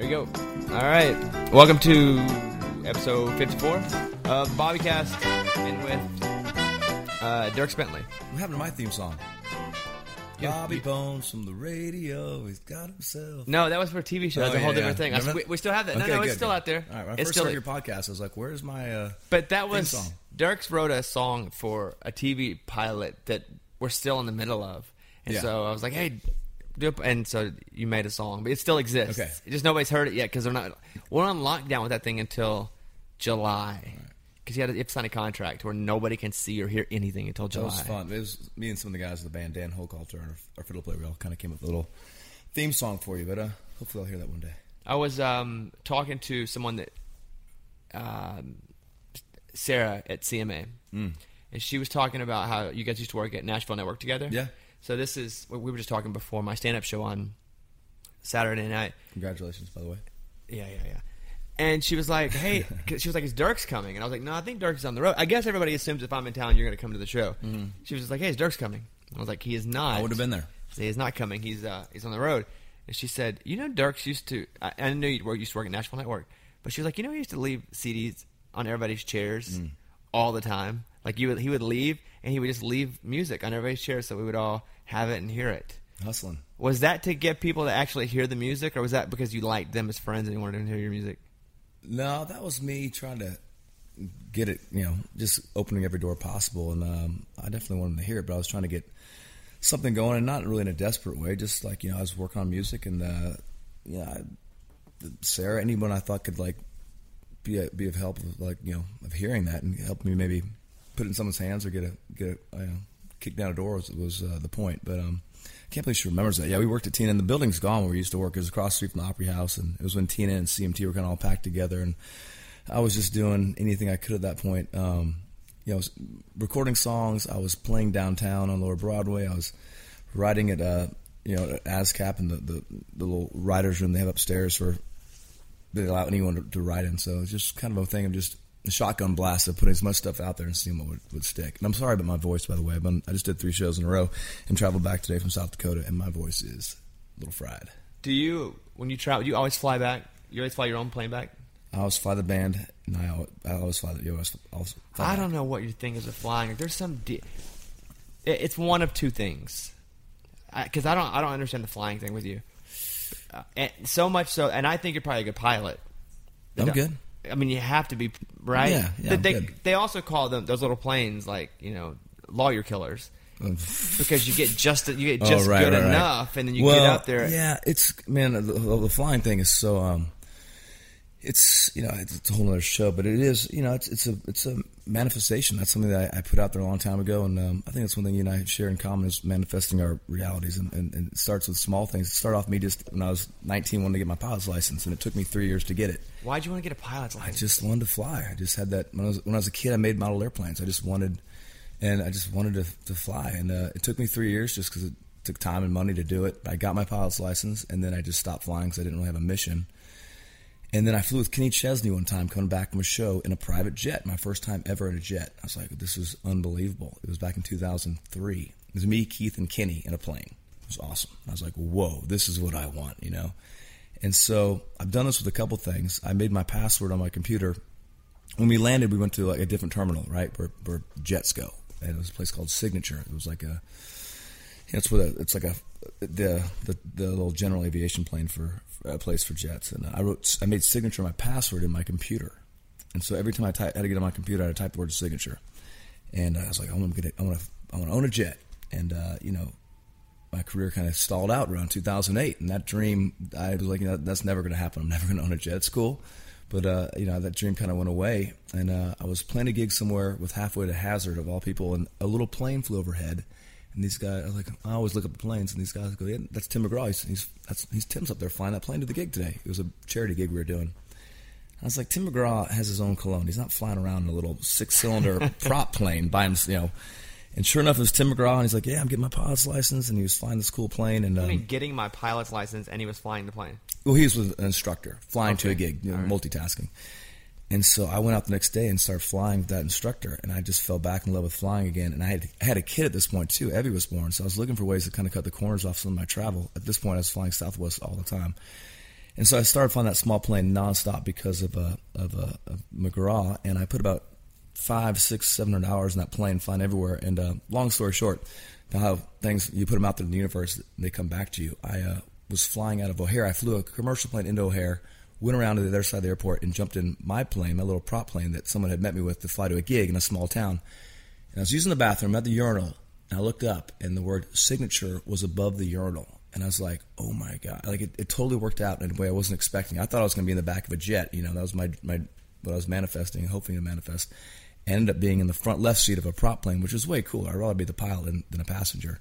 Here we go. All right. Welcome to episode 54 of Bobbycast and with uh, Dierks Bentley. What happened to my theme song? Bobby Bones from the radio. He's got himself. No, that was for a TV show. That's Oh, a whole yeah, different yeah. thing. I s- Remember we, that? we still have that. No, Okay, no, it's good, still good. out there. All right, when I it's first still. started your podcast, I was like, "Where's my?" Uh, but that was song. Dierks wrote a song for a TV pilot that we're still in the middle of, and Yeah. so I was like, "Hey." And so you made a song, but it still exists. Okay. Just nobody's heard it yet because they're not. We're on lockdown with that thing until July because you had to, you have to sign a contract where nobody can see or hear anything until July. that was fun. It was me and some of the guys of the band, Dan Hochhalter, our, our fiddle player. We all kind of came up with a little theme song for you, but uh, hopefully I'll hear that one day. I was um, talking to someone that um, Sarah at CMA, Mm. and she was talking about how you guys used to work at Nashville Network together. Yeah. So this is what we were just talking before my stand-up show on Saturday night. Congratulations, by the way. Yeah, yeah, yeah. And she was like, "Hey," 'cause she was like, "Is Dierks coming?" And I was like, "No, I think Dierks on the road." I guess everybody assumes if I'm in town, you're going to come to the show. She was just like, "Hey, is Dierks coming?" I was like, "He is not." Mm-hmm. I would have been there. Say he's not coming. He's uh, he's on the road. And she said, "You know, Dierks used to. I, I knew you used to work at Nashville Network, but she was like, you know, he used to leave CDs on everybody's chairs Mm. all the time. Like you, would, he would leave and he would just leave music on everybody's chair so we would all have it and hear it. Hustling. Was that to get people to actually hear the music, or was that because you liked them as friends and you wanted them to hear your music? No, that was me trying to get it, you know, just opening every door possible. And um, I definitely wanted to hear it, but I was trying to get something going, and not really in a desperate way. Just like you know, I was working on music, and uh, know, I, Sarah, anyone I thought could like be a, be of help, like you know, of hearing that and help me maybe put it in someone's hands or get a get a know, kick down a door was, was uh, the point. But um, I can't believe she remembers that. Yeah, we worked at TNN, and the building's gone where we used to work. It was across the street from the Opry House, and it was when TNN and CMT were kind of all packed together, and I was just doing anything I could at that point. Um, you know, I was recording songs. I was playing downtown on Lower Broadway. I was writing at uh, you know ASCAP in the, the the little writers' room they have upstairs for they allow anyone to, to write in. So it's just kind of a thing of just shotgun blast of putting as much stuff out there and seeing what would, would stick. And I'm sorry about my voice, by the way. I've I just did three shows in a row and traveled back today from South Dakota, and my voice is a little fried. Do you, when you travel, you always fly back? You always fly your own plane back? I always fly the band, and I always, I always fly the. Always, always fly I back. don't know what your thing is with flying. There's some. It- it's one of two things. Because I, don't, I don't understand the flying thing with you. Uh, and so much so, and I think you're probably a good pilot. I'm good. I mean, you have to be right. Yeah, yeah, They- they, they also call them those little planes like you know lawyer killers because you get just you get Oh, just right, good right, right. enough, and then you well, get up there. Yeah, it's man, the, the flying thing is so. um It's you know it's, it's a whole other show, but it is you know it's it's a it's a manifestation. That's something that I, I put out there a long time ago, and um, I think that's one thing you and I share in common is manifesting our realities. And, and, and it starts with small things. It started off me just when I was 19, wanting to get my pilot's license, and it took me three years to get it. Why'd you want to get a pilot's license? I just wanted to fly. I just had that when I was when I was a kid. I made model airplanes. I just wanted, and I just wanted to, to fly. And uh, it took me three years just because it took time and money to do it. I got my pilot's license, and then I just stopped flying because I didn't really have a mission. And then I flew with Kenny Chesney one time coming back from a show in a private jet, my first time ever in a jet. I was like, this is unbelievable. It was back in 2003. It was me, Keith, and Kenny in a plane. It was awesome. I was like, whoa, this is what I want, you know? And so I've done this with a couple things. I made my password on my computer. When we landed, we went to like a different terminal, right, where, where jets go. And it was a place called Signature. It was like a, it's with a, it's like a the, the the little general aviation plane for, a place for jets. And I wrote, I made signature my password in my computer. And so every time I type, had to get on my computer, I had to type the word signature. And I was like, I want to get, it, I want to, I want to own a jet. And uh, you know, my career kind of stalled out around 2008, and that dream, I was like, you know, that's never going to happen. I'm never going to own a jet. school but uh, you know, that dream kind of went away. And uh, I was playing a gig somewhere with halfway to Hazard of all people, and a little plane flew overhead. And these guys, I was like, I always look up the planes, and these guys go, yeah, that's Tim McGraw. He's, he's that's he's Tim's up there flying that plane to the gig today. It was a charity gig we were doing. I was like, Tim McGraw has his own cologne. He's not flying around in a little six-cylinder prop plane by himself, you know. And sure enough, it was Tim McGraw, and he's like, "Yeah, I'm getting my pilot's license," and he was flying this cool plane. And I um, mean, getting my pilot's license, and he was flying the plane. well, he was with an instructor flying to a gig, you know, right. multitasking. And so I went out the next day and started flying with that instructor, and I just fell back in love with flying again. And I had I had a kid at this point too. Evie was born, so I was looking for ways to kind of cut the corners off some of my travel. At this point, I was flying Southwest all the time. And so I started flying that small plane nonstop because of uh, of, uh, of McGraw, and I put about five, six, seven hundred hours in that plane, flying everywhere. And uh, long story short, how things you put them out there in the universe, they come back to you. I uh, was flying out of O'Hare. I flew a commercial plane into O'Hare, went around to the other side of the airport, and jumped in my plane, my little prop plane that someone had met me with to fly to a gig in a small town. And I was using the bathroom at the urinal, and I looked up, and the word signature was above the urinal. And I was like, oh my God. Like, it, it totally worked out in a way I wasn't expecting. I thought I was going to be in the back of a jet. You know, that was my, my what I was manifesting, hoping to manifest. ended up being in the front left seat of a prop plane, which was way cooler. I'd rather be the pilot than, than a passenger.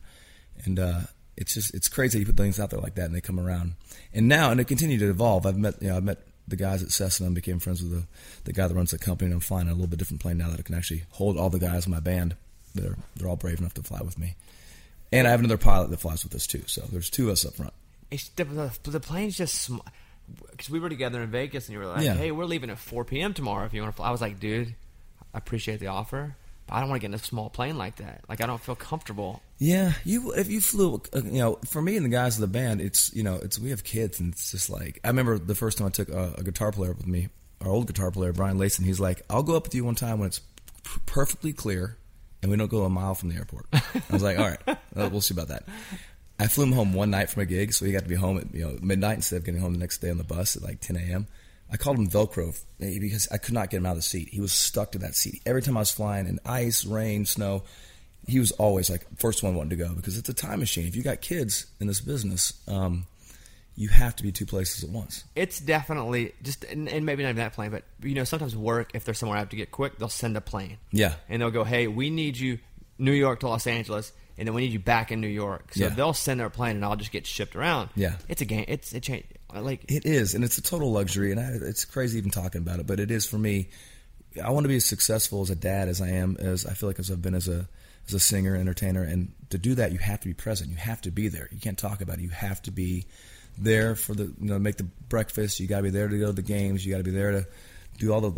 And uh, it's just, it's crazy you put things out there like that and they come around. And now, and it continued to evolve. I've met, you know, I've met the guys at Cessna and became friends with the, the guy that runs the company. And I'm flying a little bit different plane now that I can actually hold all the guys in my band. They're, they're all brave enough to fly with me. And I have another pilot that flies with us too. So there's two of us up front. It's the, the, the plane's just small. Because we were together in Vegas, and you were like, Yeah. "Hey, we're leaving at 4 p.m. tomorrow. If you want to fly," I was like, "Dude, I appreciate the offer, but I don't want to get in a small plane like that. Like, I don't feel comfortable." Yeah, you if you flew, uh, you know, for me and the guys of the band, it's you know, it's we have kids, and it's just like I remember the first time I took a, a guitar player with me, our old guitar player Brian Layson. He's like, "I'll go up with you one time when it's p- perfectly clear, and we don't go a mile from the airport." I was like, "All right, we'll see about that." I flew him home one night from a gig, so he got to be home at you know midnight instead of getting home the next day on the bus at like 10 a.m. I called him Velcro eh, because I could not get him out of the seat. He was stuck to that seat every time I was flying in ice, rain, snow. He was always like first one wanting to go because it's a time machine. If you got kids in this business, um, you have to be two places at once. It's definitely just, and, and maybe not even that plane, but you know, sometimes work if there's somewhere I have to get quick, they'll send a plane. Yeah. and they'll go, "Hey, we need you New York to Los Angeles, and then we need you back in New York." So Yeah. they'll send their plane, and I'll just get shipped around. Yeah. it's a game. It's it change like It is, and it's a total luxury, and I, it's crazy even talking about it. But it is for me. I want to be as successful as a dad as I am, as I feel like as I've been as a as a singer, entertainer, and to do that, you have to be present. You have to be there. You can't talk about it. You have to be there for the you know make the breakfast. You got to be there to go to the games. You got to be there to do all the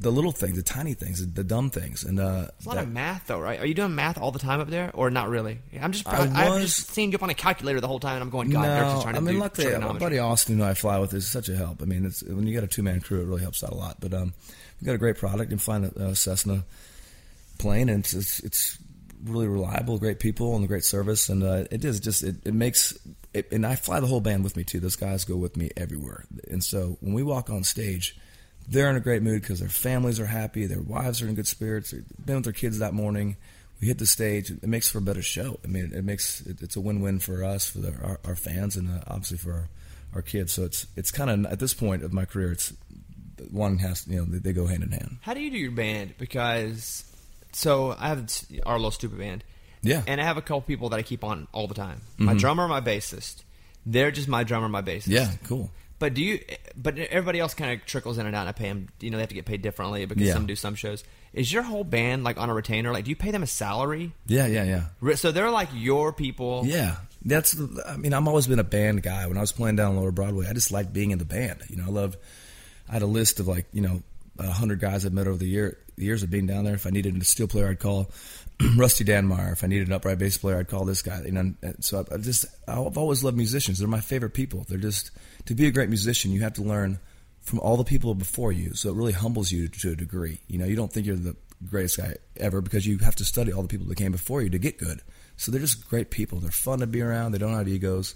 the little things, the tiny things, the dumb things, and uh, it's a lot that- of math, though, right? Are you doing math all the time up there, or not really? I'm just I I have just seen you up on a calculator the whole time, and I'm going, God, Dierks just trying to I mean, do luckily, my trigonometry." buddy Austin, who I fly with, is such a help. I mean, it's when you got a two man crew, it really helps out a lot. But um, we've got a great product. and find a uh, Cessna plane, and it's, it's it's really reliable, great people, and great service. And uh, it is just it, it makes. It, and I fly the whole band with me too. Those guys go with me everywhere. And so when we walk on stage, they're in a great mood because their families are happy, their wives are in good spirits, they've been with their kids that morning. We hit the stage. It makes for a better show. I mean, it makes it, it's a win-win for us, for the, our, our fans, and uh, obviously for our, our kids. So it's it's kind of at this point of my career, it's one has you know they, they go hand in hand. How do you do your band? Because so I have our little stupid band. Yeah. And I have a couple people that I keep on all the time. My drummer, my bassist. They're just my drummer, my bassist. Yeah, cool. But do you? But everybody else kind of trickles in and out. And I pay them. You know, they have to get paid differently because Yeah. some do some shows. Is your whole band like on a retainer? Like, do you pay them a salary? Yeah, yeah, yeah. So they're like your people. Yeah, that's. I mean, I've always been a band guy. When I was playing down Lower Broadway, I just liked being in the band. You know, I loved. I had a list of like you know a hundred guys I've met over the year years of being down there. If I needed a steel player, I'd call Rusty Danmyer. If I needed an upright bass player, I'd call this guy. You know, and so I, I just I've always loved musicians. They're my favorite people. They're just to be a great musician, you have to learn from all the people before you. So it really humbles you to a degree. You know, you don't think you're the greatest guy ever because you have to study all the people that came before you to get good. So they're just great people. They're fun to be around. They don't have egos.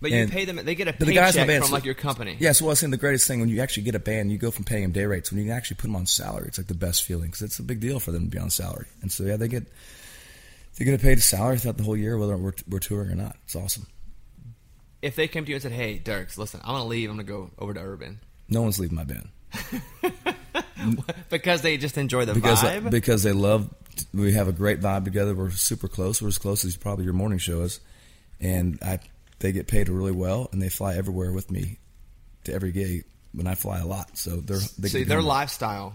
But you pay them. They get a But the guys in paycheck the band, from like your company. Yeah, so I was saying the greatest thing when you actually get a band, you go from paying them day rates when you can actually put them on salary. It's like the best feeling because it's a big deal for them to be on salary. And so yeah, they get they get paid a salary throughout the whole year, whether we're, we're touring or not. It's awesome. If they came to you and said, "Hey, Dierks, listen, I'm gonna leave. I'm gonna go over to Urban," No one's leaving my band because they just enjoy the because uh, vibe. because they love. We have a great vibe together. We're super close. We're as close as probably your morning show is, and I they get paid really well, and they fly everywhere with me to every gig. When I fly a lot, so they're they See, their lifestyle.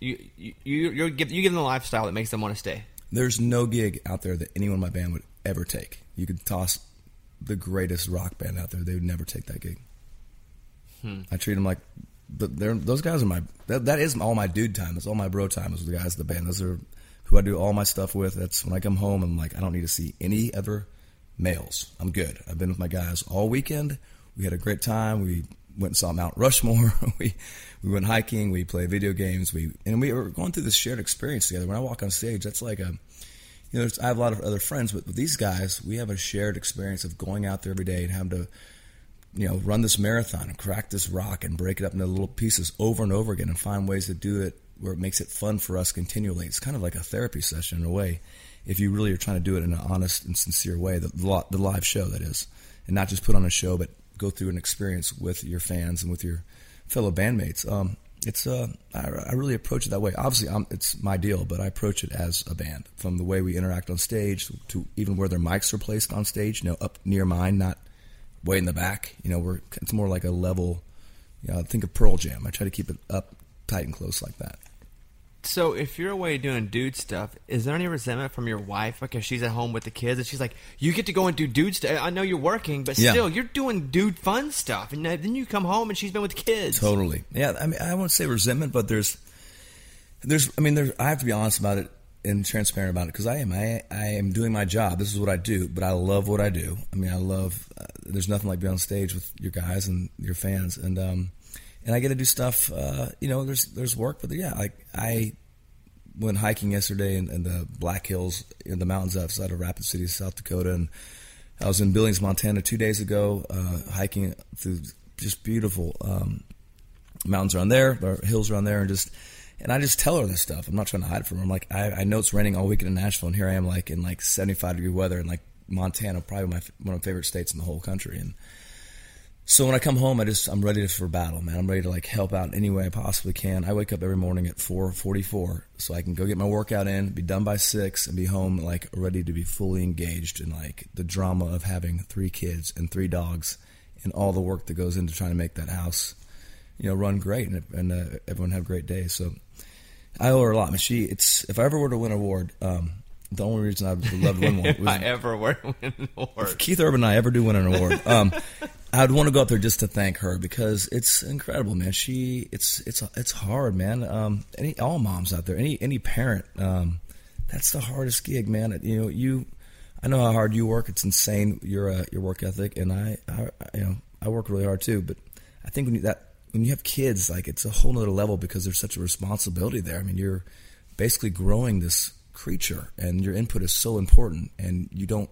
You you you you're give, you give them a lifestyle that makes them want to stay. There's no gig out there that anyone in my band would ever take. You could toss the greatest rock band out there; they would never take that gig. Hmm. I treat them like they're those guys are my that, that is all my dude time. That's all my bro time. Is the guys the band. Those are who I do all my stuff with. That's when I come home. I'm like I don't need to see any other males. I'm good. I've been with my guys all weekend. we had a great time. We went and saw Mount Rushmore. we we went hiking. We played video games. We and we were going through this shared experience together. When I walk on stage, that's like a you know, I have a lot of other friends, but with these guys, we have a shared experience of going out there every day and having to, you know, run this marathon and crack this rock and break it up into little pieces over and over again and find ways to do it where it makes it fun for us continually. It's kind of like a therapy session in a way, if you really are trying to do it in an honest and sincere way, the, the live show, that is, and not just put on a show, but go through an experience with your fans and with your fellow bandmates. Um, it's uh, I, I, really approach it that way. Obviously, I'm, it's my deal, but I approach it as a band, from the way we interact on stage to even where their mics are placed on stage. You know, up near mine, not way in the back. You know, we're it's more like a level. You know, think of Pearl Jam. I try to keep it up tight and close like that. So if you're away doing dude stuff, is there any resentment from your wife because she's at home with the kids and she's like, "You get to go and do dude stuff. I know you're working, but Yeah. still, you're doing dude fun stuff." And then you come home and she's been with the kids. Totally. Yeah. I mean, I won't say resentment, but there's, there's. I mean, there's. I have to be honest about it and transparent about it because I am. I I am doing my job. This is what I do, but I love what I do. I mean, I love. Uh, there's nothing like being on stage with your guys and your fans, and um, and I get to do stuff. Uh, you know, there's there's work, but yeah, like I went hiking yesterday in, in the Black Hills in the mountains outside of Rapid City, South Dakota, and I was in Billings, Montana two days ago, uh, hiking through just beautiful um, mountains around there, or hills around there, and just and I just tell her this stuff. I'm not trying to hide from her. I'm like, I, I know it's raining all weekend in Nashville, and here I am, like in like 75 degree weather, and like Montana, probably my one of my favorite states in the whole country, and so when I come home, I just I'm ready for battle, man. I'm ready to like help out any way I possibly can. I wake up every morning at 4:44 so I can go get my workout in, be done by six, and be home like ready to be fully engaged in like the drama of having three kids and three dogs and all the work that goes into trying to make that house, you know, run great and, and uh, everyone have great days. So I owe her a lot. I mean, she it's if I ever were to win an award, um, the only reason I would love to win one if was I ever were to win an award. if Keith Urban and I ever do win an award, um, I'd want to go up there just to thank her because it's incredible, man. She, it's, it's, it's hard, man. Um, any, all moms out there, any, any parent, um, that's the hardest gig, man. You know, you, I know how hard you work. It's insane your, uh, your work ethic, and I, I, you know, I work really hard too. But I think when you that when you have kids, like it's a whole nother level because there's such a responsibility there. I mean, you're basically growing this creature, and your input is so important, and you don't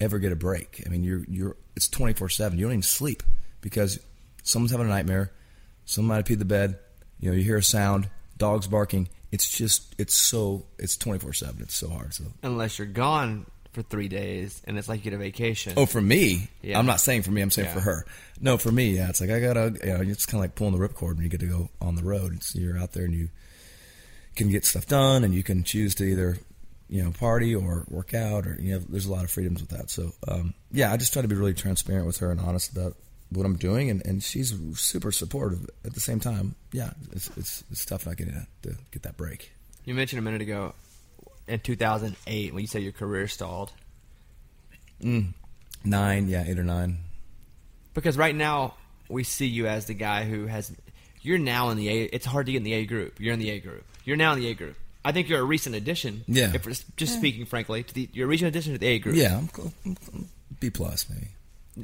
ever get a break. I mean, you're you're it's twenty four seven. You don't even sleep because someone's having a nightmare. Someone might have peed the bed. You know, you hear a sound, dogs barking. It's just it's so it's twenty four seven. It's so hard. So Unless you're gone for three days and it's like you get a vacation. oh, for me, Yeah. I'm not saying for me. I'm saying Yeah. for her. No, for me, yeah. It's like I gotta. You know, it's kind of like pulling the ripcord when you get to go on the road. So you're out there and you can get stuff done, and you can choose to either you know party or work out, or you know, there's a lot of freedoms with that. So um, yeah, I just try to be really transparent with her and honest about what I'm doing, and, and she's super supportive at the same time. Yeah, it's it's, it's tough not getting to, to get that break. You mentioned a minute ago in 2008 when you said your career stalled. Mm, Nine, yeah, eight or nine. Because right now we see you as the guy who has. You're now in the A. It's hard to get in the A group. You're in the A group. You're now in the A group. I think you're a recent addition. Yeah. If we're just speaking frankly, to the, you're a recent addition to the A group. Yeah, I'm, close. I'm, I'm B plus maybe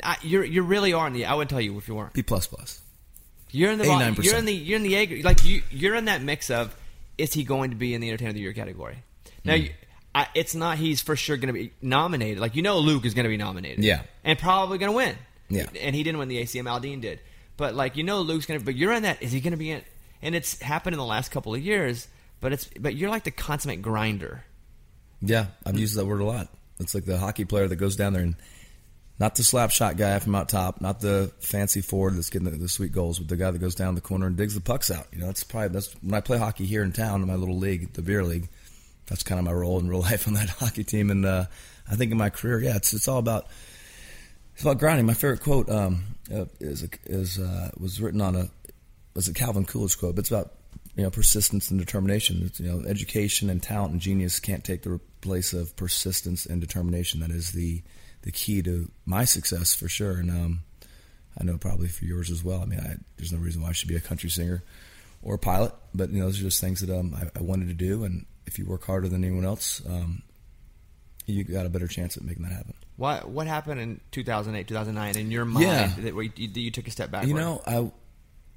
I, you're you really are in the. I wouldn't tell you if you weren't. B plus plus. You're in the. 89%. You're in the. You're in the A group. Like you. You're in that mix of. Is he going to be in the Entertainer of the Year category? Now, Hmm. you, I, it's not. He's for sure going to be nominated. Like you know, Luke is going to be nominated. Yeah. and probably going to win. Yeah. and he didn't win the ACM. Aldean did. But like you know, Luke's going to. But you're in that. Is he going to be in? And it's happened in the last couple of years. But it's. But you're like the consummate grinder. Yeah, I've used that word a lot. It's like the hockey player that goes down there and not the slap shot guy from out top, not the fancy forward that's getting the, the sweet goals, but the guy that goes down the corner and digs the pucks out. You know, that's probably that's when I play hockey here in town in my little league, the beer league. That's kind of my role in real life on that hockey team. And uh, I think in my career, yeah, it's it's all about it's about grinding. My favorite quote um, uh, is is uh, was written on a was a Calvin Coolidge quote. But it's about you know persistence and determination. You know, education and talent and genius can't take the place of persistence and determination. That is the the key to my success for sure. And um, I know probably for yours as well. I mean, I, there's no reason why I should be a country singer or a pilot, but you know, those are just things that um, I, I wanted to do. And if you work harder than anyone else, um, you got a better chance at making that happen. What what happened in 2008, 2009 in your mind Yeah. that, you, that you took a step back? You know, I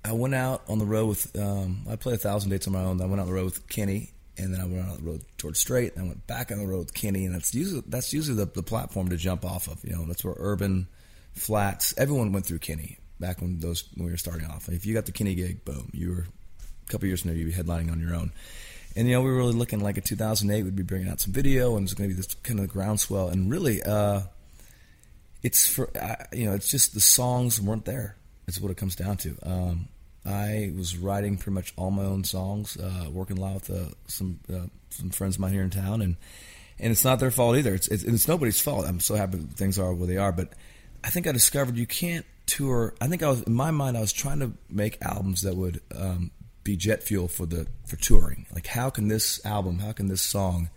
I went out on the road with um, I played a thousand dates on my own. I went out on the road with Kenny, and then I went out on the road towards Strait. And I went back on the road with Kenny, and that's usually that's usually the, the platform to jump off of. You know, that's where urban Flatts. Everyone went through Kenny back when those when we were starting off. If you got the Kenny gig, boom, you were a couple years from there, you'd be headlining on your own. And you know, we were really looking like a 2008, we'd be bringing out some video, and it's going to be this kind of groundswell. And really, uh, it's for I you know it's just the songs weren't there. It's what it comes down to. Um, I was writing pretty much all my own songs, uh, working a lot with uh, some uh, some friends of mine here in town, and and it's not their fault either. It's, it's it's nobody's fault. I'm so happy things are where they are, but I think I discovered you can't tour. I think I was in my mind I was trying to make albums that would um, be jet fuel for the for touring. Like how can this album, how can this song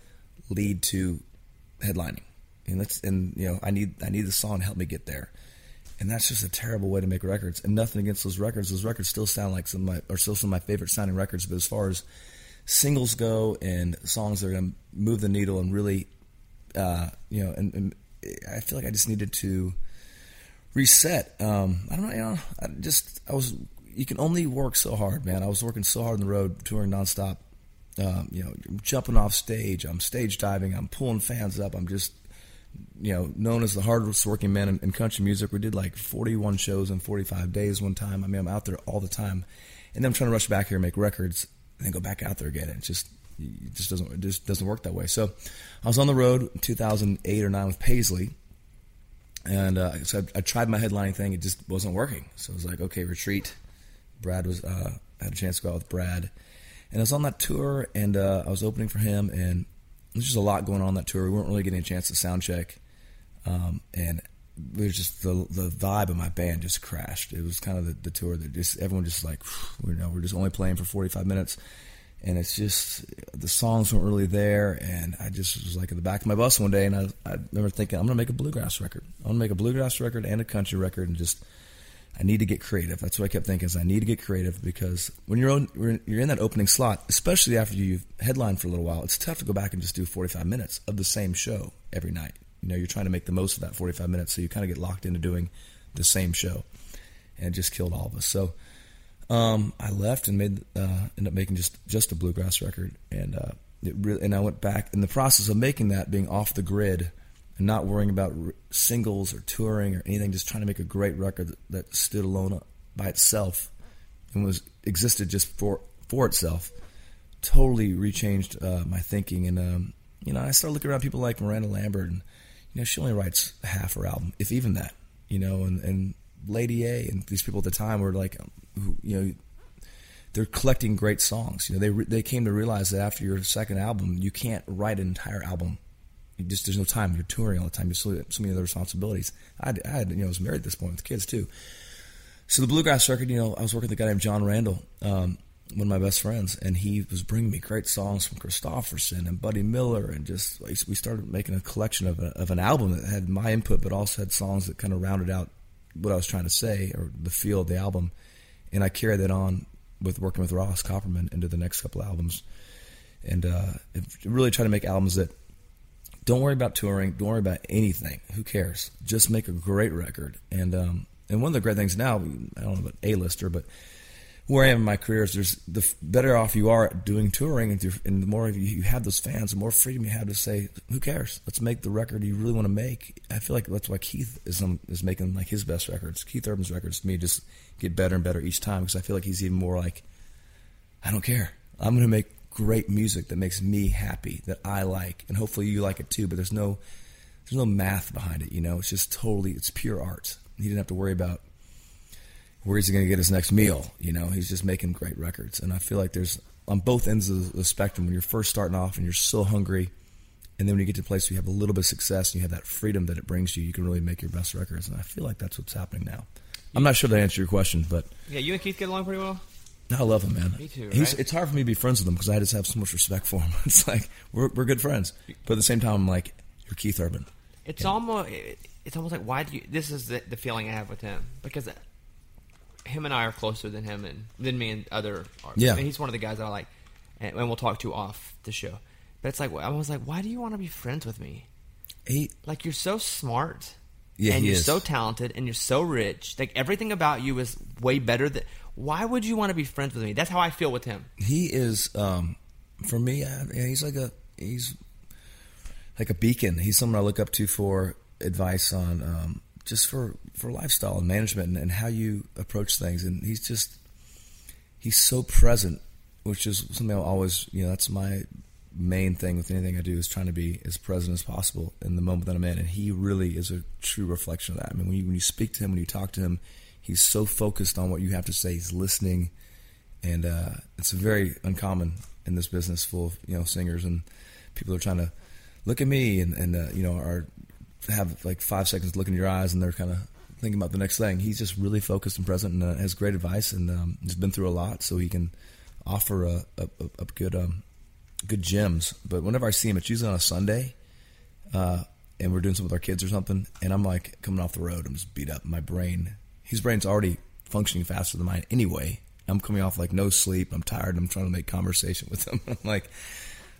lead to headlining? And that's and you know I need I need the song to help me get there. And that's just a terrible way to make records. And nothing against those records. Those records still sound like some of my, are still some of my favorite sounding records. But as far as singles go and songs that are going to move the needle and really, uh, you know, and, and I feel like I just needed to reset. Um, I don't know, you know, I just I was. You can only work so hard, man. I was working so hard on the road, touring nonstop. Um, you know, jumping off stage. I'm stage diving. I'm pulling fans up. I'm just you know, known as the hardest working man in, in country music. We did like 41 shows in 45 days one time. I mean, I'm out there all the time, and then I'm trying to rush back here and make records, and then go back out there again. It just, it just doesn't, it just doesn't work that way. So, I was on the road in 2008 or nine with Paisley, and uh, so I, I tried my headlining thing. It just wasn't working. So I was like, okay, retreat. Brad was, uh, I had a chance to go out with Brad, and I was on that tour, and uh, I was opening for him, and there's just a lot going on, that tour. We weren't really getting a chance to sound check, um, and was just the the vibe of my band just crashed. It was kind of the, the tour that just everyone just like you know we're just only playing for 45 minutes, and it's just the songs weren't really there, and I just was like in the back of my bus one day, and I, I remember thinking I'm gonna make a bluegrass record. I'm gonna make a bluegrass record and a country record, and just I need to get creative. That's what I kept thinking. Is I need to get creative because when you're on, you're in that opening slot, especially after you've headlined for a little while, it's tough to go back and just do 45 minutes of the same show every night. You know, you're trying to make the most of that 45 minutes, so you kind of get locked into doing the same show, and it just killed all of us. So um, I left and made uh, ended up making just just a bluegrass record, and uh, it really and I went back in the process of making that, being off the grid and not worrying about singles or touring or anything, just trying to make a great record that, that stood alone by itself and was existed just for for itself. Totally rechanged uh, my thinking, and um, you know, I started looking around people like Miranda Lambert, and you know, she only writes half her album, if even that. You know, and and Lady A and these people at the time were like, who, you know, they're collecting great songs. You know, they re- they came to realize that after your second album, you can't write an entire album. Just there's no time. You're touring all the time. You're so, so many other responsibilities. I I had you know I was married at this point with kids too. So the bluegrass record, you know, I was working with a guy named Jon Randall, um, one of my best friends, and he was bringing me great songs from Kristofferson and Buddy Miller, and just we started making a collection of, a, of an album that had my input, but also had songs that kind of rounded out what I was trying to say or the feel of the album, and I carried that on with working with Ross Copperman into the next couple albums, and uh, really try to make albums that don't worry about touring, don't worry about anything. Who cares? Just make a great record. And um, and one of the great things now, I don't know about a lister, but where I am in my career is there's the better off you are at doing touring, and, and the more you have those fans, the more freedom you have to say, "Who cares? Let's make the record you really want to make." I feel like that's why Keith is um, is making like his best records. Keith Urban's records to me just get better and better each time because I feel like he's even more like, I don't care. I'm going to make great music that makes me happy that I like, and hopefully you like it too. But there's no there's no math behind it. You know, it's just totally it's pure art. He didn't have to worry about where he's going to get his next meal. You know, he's just making great records, and I feel like there's on both ends of the spectrum when you're first starting off and you're so hungry, and then when you get to a place where you have a little bit of success and you have that freedom that it brings you, you can really make your best records. And I feel like that's what's happening now. I'm not sure that answered your question, but Yeah, you and Keith get along pretty well. I love him, man. Me too, He's, right? it's hard for me to be friends with him because I just have so much respect for him. It's like we're we're good friends, but at the same time, I'm like, you're Keith Urban. It's almost it's almost like why do you? This is the, the feeling I have with him because him and I are closer than him and than me and other. artists. Yeah. he's one of the guys that I like, and, and we'll talk to off the show. But it's like I was like, why do you want to be friends with me? He, Like you're so smart. Yeah, and you're is. so talented and you're so rich. Like everything about you is way better than why would you want to be friends with me? That's how I feel with him. he is um, for me. I, he's like a he's like a beacon. He's someone I look up to for advice on um, just for for lifestyle and management and, and how you approach things. And he's just he's so present, which is something I'll always you know that's my main thing with anything I do is trying to be as present as possible in the moment that I'm in. And he really is a true reflection of that. I mean, when you when you speak to him, when you talk to him, he's so focused on what you have to say. He's listening and uh, it's very uncommon in this business full of you know singers and people are trying to look at me and, and uh, you know are have like five seconds to look in your eyes and they're kind of thinking about the next thing. He's just really focused and present and uh, has great advice and um, he's been through a lot, so he can offer a, a, a, good um, good gyms, But whenever I see him, it's usually on a Sunday. Uh, and we're doing something with our kids or something, and I'm like coming off the road, I'm just beat up. My brain, his brain's already functioning faster than mine anyway. I'm coming off like no sleep. I'm tired. I'm trying to make conversation with him. I'm like,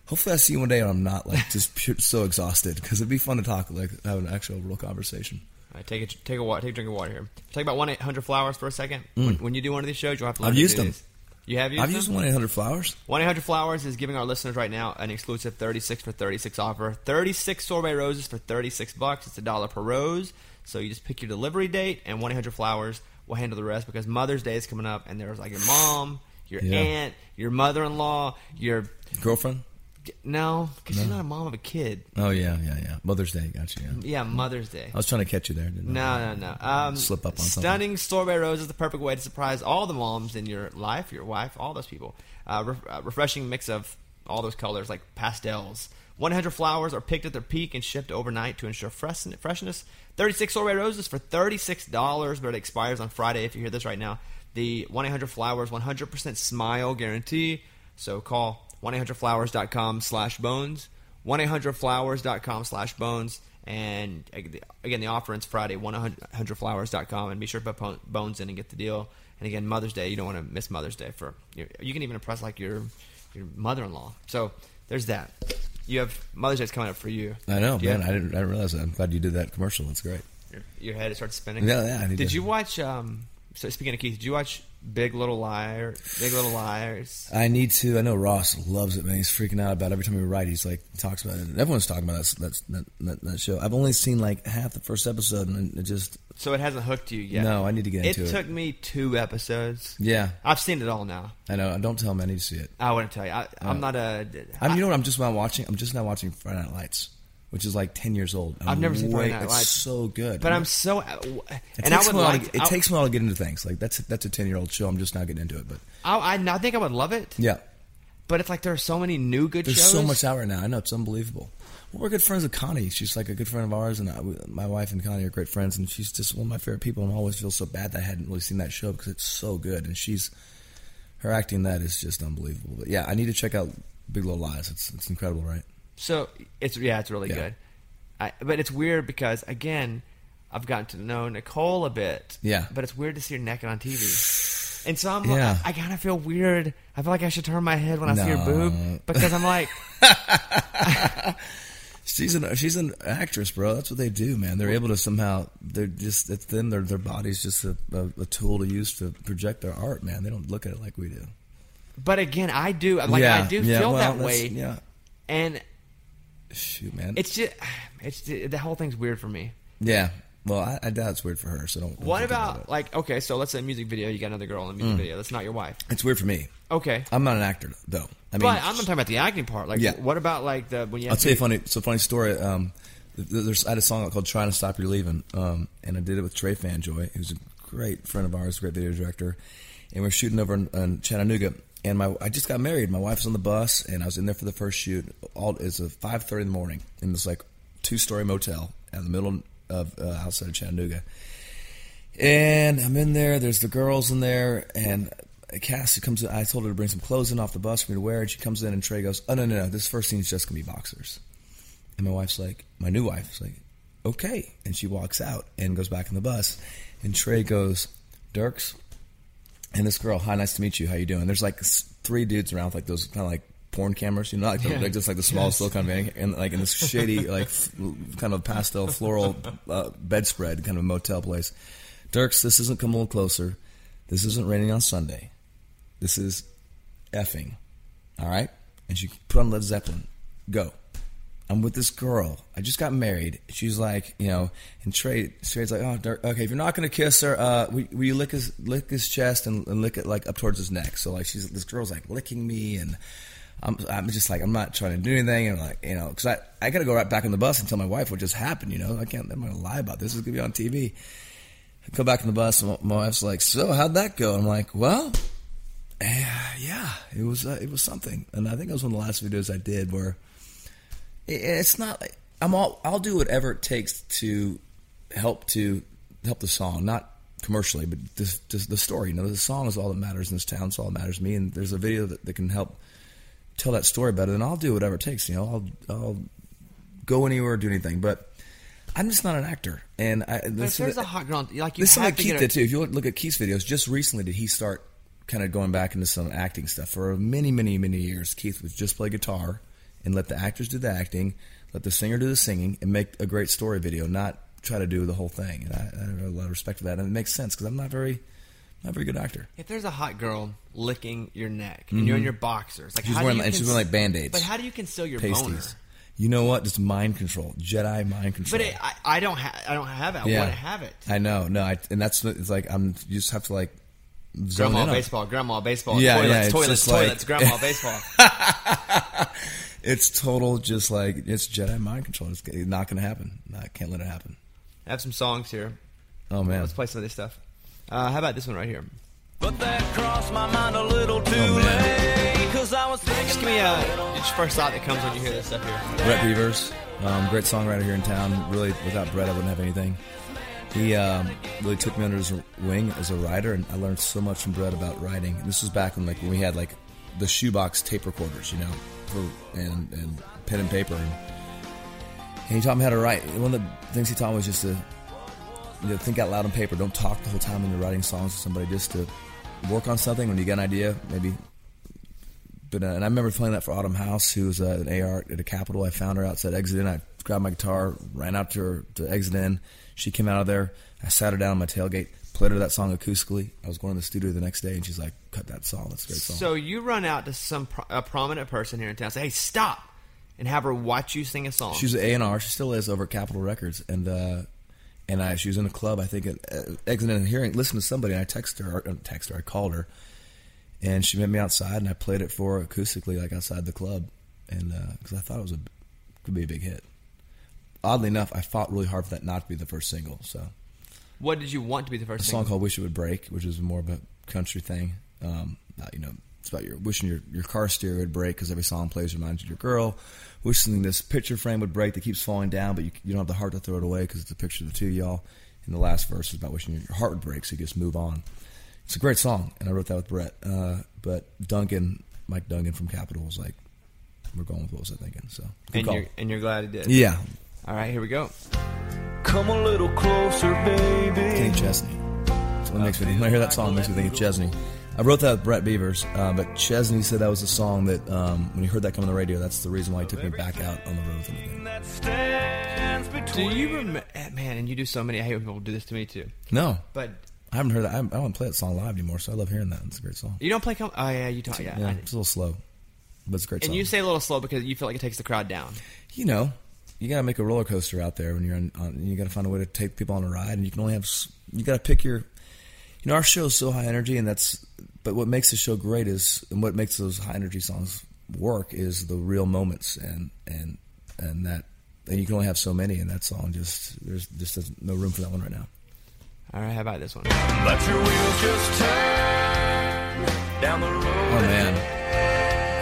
hopefully I see you one day and I'm not like just pure, so exhausted because it'd be fun to talk, like have an actual real conversation. All right, take a take a wa- take a drink of water here. Talk about one eight hundred flowers for a second. When, when you do one of these shows, you'll have to. Mm. I've used them. these. You have used I've them? used one eight hundred flowers. 1 800 Flowers is giving our listeners right now an exclusive 36 for 36 offer. 36 sorbet roses for 36 bucks. It's a dollar per rose. So you just pick your delivery date, and 1 800 Flowers will handle the rest because Mother's Day is coming up, and there's like your mom, your Yeah. aunt, your mother in law, your. Girlfriend? No, because she's not a mom of a kid. Oh yeah, yeah, yeah. Mother's Day, gotcha. Yeah. Yeah, Mother's Day. I was trying to catch you there. Didn't I? No, no, no. Um, Slip up on something. Stunning sorbet rose is the perfect way to surprise all the moms in your life, your wife, all those people. Uh, re- uh, refreshing mix of all those colors like pastels. 100 flowers are picked at their peak and shipped overnight to ensure fresh- freshness. 36 sorbet roses for $36, but it expires on Friday if you hear this right now. The 1 800 Flowers 100% smile guarantee. So call 1 800 flowers.com slash bones. 1 800 flowers.com slash bones. And again, the offer ends Friday, 100flowers.com. And be sure to put bones in and get the deal. And again, Mother's Day, you don't want to miss Mother's Day. for You can even impress like your your mother in law. So there's that. You have Mother's Day's coming up for you. I know, Do you man. have- I didn't. I didn't realize that. I'm glad you did that commercial. That's great. your, your head starts spinning. Yeah, yeah, I need Did to- you watch? Um, so speaking of Keith, did you watch Big Little Liar? Big Little Liars. I need to. I know Ross loves it, man. He's freaking out about it. every time we write. He's like talks about it. Everyone's talking about that that, that, that, show. I've only seen like half the first episode, and it just So it hasn't hooked you yet. No, I need to get it into it. It took me two episodes. yeah. I've seen it all now. I know. Don't tell him. I need to see it. I wouldn't tell you. I, I'm uh, not a. I'm, you know what? I'm just not watching. I'm just not watching Friday Night Lights, which is like ten years old. I'm I've never seen Friday way- Night it's Lights. so good. but I'm so. Uh, it and I takes would a while like. to, it I, takes me a while to get into things. Like that's that's a ten year old show. I'm just not getting into it. But I, I, I think I would love it. yeah, But it's like there are so many new good there's shows. so much out right now. I know it's unbelievable. Well, we're good friends with Connie. She's like a good friend of ours, and uh, I, my wife and Connie are great friends. And she's just one of my favorite people. And I always feel so bad that I hadn't really seen that show because it's so good. And she's her acting that is just unbelievable. But yeah, I need to check out Big Little Lies. It's it's incredible, right? So it's yeah, it's really Yeah. good. I, but it's weird because again, I've gotten to know Nicole a bit. Yeah. But it's weird to see her naked on TV. And so I'm Yeah. I, I kind of feel weird. I feel like I should turn my head when I see her boob because I'm like, She's an she's an actress, bro. That's what they do, man. They're able to somehow they're just it's them. Their their body's just a, a, a tool to use to project their art, man. They don't look at it like we do. but again, I do. Like yeah, I do yeah, feel well, that way. Yeah, And shoot, man. it's just, it's the whole thing's weird for me. yeah. Well, I, I doubt it's weird for her. So don't. don't What about. Mm. like okay, so let's say a music video, you got another girl in a music video. That's not your wife. It's weird for me. Okay. I'm not an actor though. I mean, but I'm not talking about the acting part. Like, Yeah. what about like the when you? I'll tell you a funny. It's a funny story. Um, there's I had a song called "Trying to Stop Your Leaving," um, and I did it with Trey Fanjoy, who's a great friend of ours, great video director, and we're shooting over in, in Chattanooga. And my I just got married. My wife was on the bus, and I was in there for the first shoot. All it's a five thirty in the morning in this like two story motel in the middle of uh, outside of Chattanooga. And I'm in there. There's the girls in there, and Cassie comes. in. I told her to bring some clothes in off the bus for me to wear, and she comes in, and Trey goes, "Oh no, no, no! This first scene's just gonna be boxers." And my wife's like, my new wife's like, "Okay," and she walks out and goes back in the bus, and Trey goes, "Dierks." And this girl, hi, nice to meet you. How you doing? There's like three dudes around, with like those kind of like porn cameras, you know, like, the, Yeah. like just like the small Yes. silicone van, and like in this shady, like f- kind of pastel floral uh, bedspread kind of motel place. Dierks, this isn't come a little closer. This isn't raining on Sunday. This is effing. All right, and she put on Led Zeppelin. Go. I'm with this girl. I just got married. She's like, you know, and Trey, Trey's like, oh, okay, if you're not gonna kiss her, uh, will, will you lick his lick his chest and, and lick it like up towards his neck? So like, she's this girl's like licking me, and I'm I'm just like, I'm not trying to do anything, and like, you know, because I I gotta go right back on the bus and tell my wife what just happened. You know, I can't. I'm gonna lie about this. It's gonna be on TV. I go back on the bus, and my, wife's like, so how'd that go? I'm like, well. eh, yeah, it was uh, it was something, and I think it was one of the last videos I did where it's not like I'm all I'll do whatever it takes to help to help the song, not commercially, but just, this, the story. You know, the song is all that matters in this town. It's all that matters to me. And there's a video that, that can help tell that story better. Then I'll do whatever it takes. You know, I'll I'll go anywhere, do anything. But I'm just not an actor. And I, this, there's a hot girl, like you this is have to Keith did too. If you look, look at Keith's videos, just recently did he start kind of going back into some acting stuff. For many, many, many years, Keith would just play guitar and let the actors do the acting, let the singer do the singing, and make a great story video, not try to do the whole thing. And I, I have a lot of respect for that, and it makes sense because I'm not very, not a very good actor. If there's a hot girl licking your neck and you're mm-hmm. in your boxers, like She's how do wearing you and she's wearing like band aids, But how do you conceal your boner? pasties. You know what? Just mind control, Jedi mind control. But it, I, I don't have. I don't have it. I want to have it. I know. No, I, and that's it's like I'm. You just have to like zone Grandma baseball, grandma baseball, Yeah, toilets, yeah, it's toilets, like- toilets, grandma baseball. It's total, just like it's Jedi mind control. It's not going to happen. I can't let it happen. I have some songs here. Oh man, Let's play some of this stuff. Uh, how about this one right here? But that crossed my mind a little too Oh, man. late. Cause I was thinking Just give me a your first thought that comes when you hear this stuff here. Brett Beavers, um, great songwriter here in town. Really, without Brett, I wouldn't have anything. He um, really took me under his wing as a writer, and I learned so much from Brett about writing. And this was back when like when we had like the shoebox tape recorders, you know, for, and and pen and paper. And, and he taught me how to write. One of the things he taught me was just to you know, think out loud on paper. Don't talk the whole time when you're writing songs to somebody. Just to work on something when you get an idea, maybe but uh, and I remember playing that for Autumn House, who was uh, an AR at a Capitol. I found her outside Exit In. I grabbed my guitar, ran out to her to Exit In. She came out of there. I sat her down on my tailgate, played her that song acoustically. I was going to the studio the next day, and she's like, "Cut that song. That's a great song." So you run out to some pro- a prominent person here in town, say, "Hey, stop!" and have her watch you sing a song. She's an A and R. She still is over at Capitol Records, and uh, and I she was in a club. I think at uh, Exit In and hearing, listen to somebody. And I texted her, uh, text her. I called her, and she met me outside, and I played it for her acoustically, like outside the club, and because I thought it was a could be a big hit. Oddly enough, I fought really hard for that not to be the first single. So what did you want to be the first a song called "Wish It Would Break," which is more of a country thing. Um, uh, you know, it's about your wishing your, your car stereo would break because every song plays reminds you of your girl. Wishing this picture frame would break that keeps falling down, but you, you don't have the heart to throw it away because it's a picture of the two of y'all. And the last verse is about wishing your heart would break so you just move on. It's a great song, and I wrote that with Brett. Uh, but Dungan, Mike Dungan from Capitol, was like, "We're going with what was I thinking?" So and you're and you're glad he did. yeah, All right, here we go. Come a little closer, baby. Kenny Chesney. That's what makes me when I hear that song, it makes me think of Chesney. I wrote that with Brett Beavers, uh, but Chesney said that was a song that um, when he heard that come on the radio, that's the reason why he took me back out on the road with him again. Do you remember? Man, and you do so many. I hate when people do this to me too. No, But I haven't heard that. I, I don't play that song live anymore, so I love hearing that. It's a great song. you don't play. Com- oh yeah, you talk. Yeah, Yeah, I- it's a little slow, but it's a great and song. you say a little slow because you feel like it takes the crowd down. you know, you got to make a roller coaster out there when you're on. on you got to find a way to take people on a ride, and you can only have. You got to pick your. You know, our show is so high energy, and that's. But what makes the show great is, and what makes those high energy songs work is the real moments, and and and that. And you can only have so many, and that song just there's just no room for that one right now. All right, how about this one? Let your wheels just turn down the road. Oh man, it's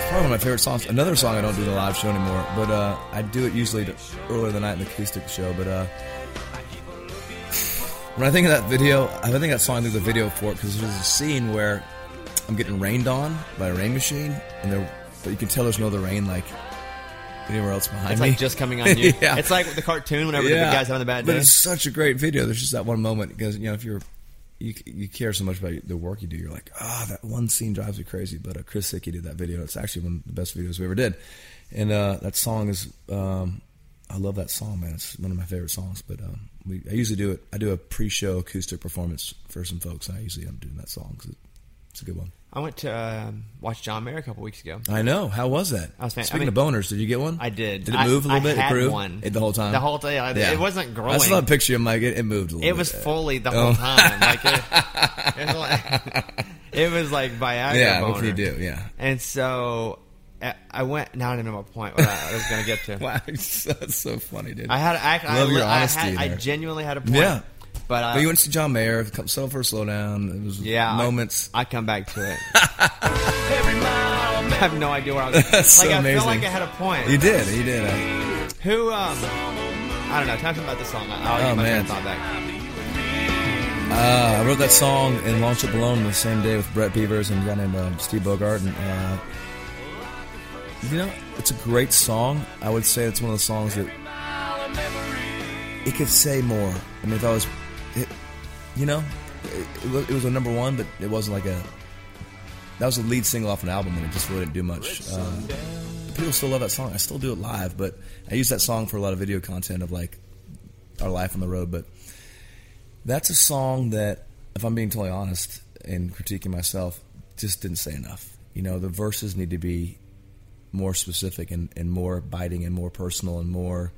probably one of my favorite songs. Another song I don't do the live show anymore, but uh, I do it usually to, earlier in the night in the acoustic show. But uh, when I think of that video, I think that song I think the video for it because there's a scene where I'm getting rained on by a rain machine, and there, but you can tell there's no other rain like anywhere else behind It's me. It's like just coming on you. Yeah. It's like the cartoon whenever the big guy's having a bad day. But it's such a great video. There's just that one moment because you know if you're you you care so much about the work you do. You're like, ah, that one scene drives me crazy. But uh, Chris Hicky did that video. It's actually one of the best videos we ever did, and uh, that song is. Um, I love that song, man. It's one of my favorite songs. But um, we, I usually do it. I do a pre-show acoustic performance for some folks, and I usually am doing that song because it's a good one. I went to um watch John Mayer a couple weeks ago. I know. How was that? I was fan- Speaking I mean- of boners, did you get one? I did. Did it move a little I bit? had it grew one. It, the whole time. The whole time. I- it wasn't growing. I saw a picture. I'm like, it, it moved a little. It bit. was fully the Oh. whole time. Like it, it, was like, it was like Viagra. Yeah. boner. What can you do? Yeah. And so uh, I went. Now I don't know my point. What I was going to get to. Wow, that's so funny, dude. I had. I, I, Love your I, honesty had, I genuinely had a point. Yeah. But, uh, But you went to see John Mayer, settle for a slowdown. It was yeah, moments. I, come back to it. I have no idea where I was. That's like so I feel like I had a point. you did, you did. I, Who? Um, I don't know. Me about this song. I'll Oh, get my man. thought back. uh, I wrote that song in Launch Up Alone the same day with Brett Beavers and a guy named uh, Steve Bogard. And uh, you know, it's a great song. I would say it's one of the songs that it could say more. I mean, if I was, it, you know, it, it was- a number one, but it wasn't like a. That was the lead single off an album, and it just really didn't do much. Uh, people still love that song. I still do it live, but I use that song for a lot of video content of like our life on the road. But that's a song that, if I'm being totally honest and critiquing myself, just didn't say enough. You know, the verses need to be more specific and, and more biting and more personal and more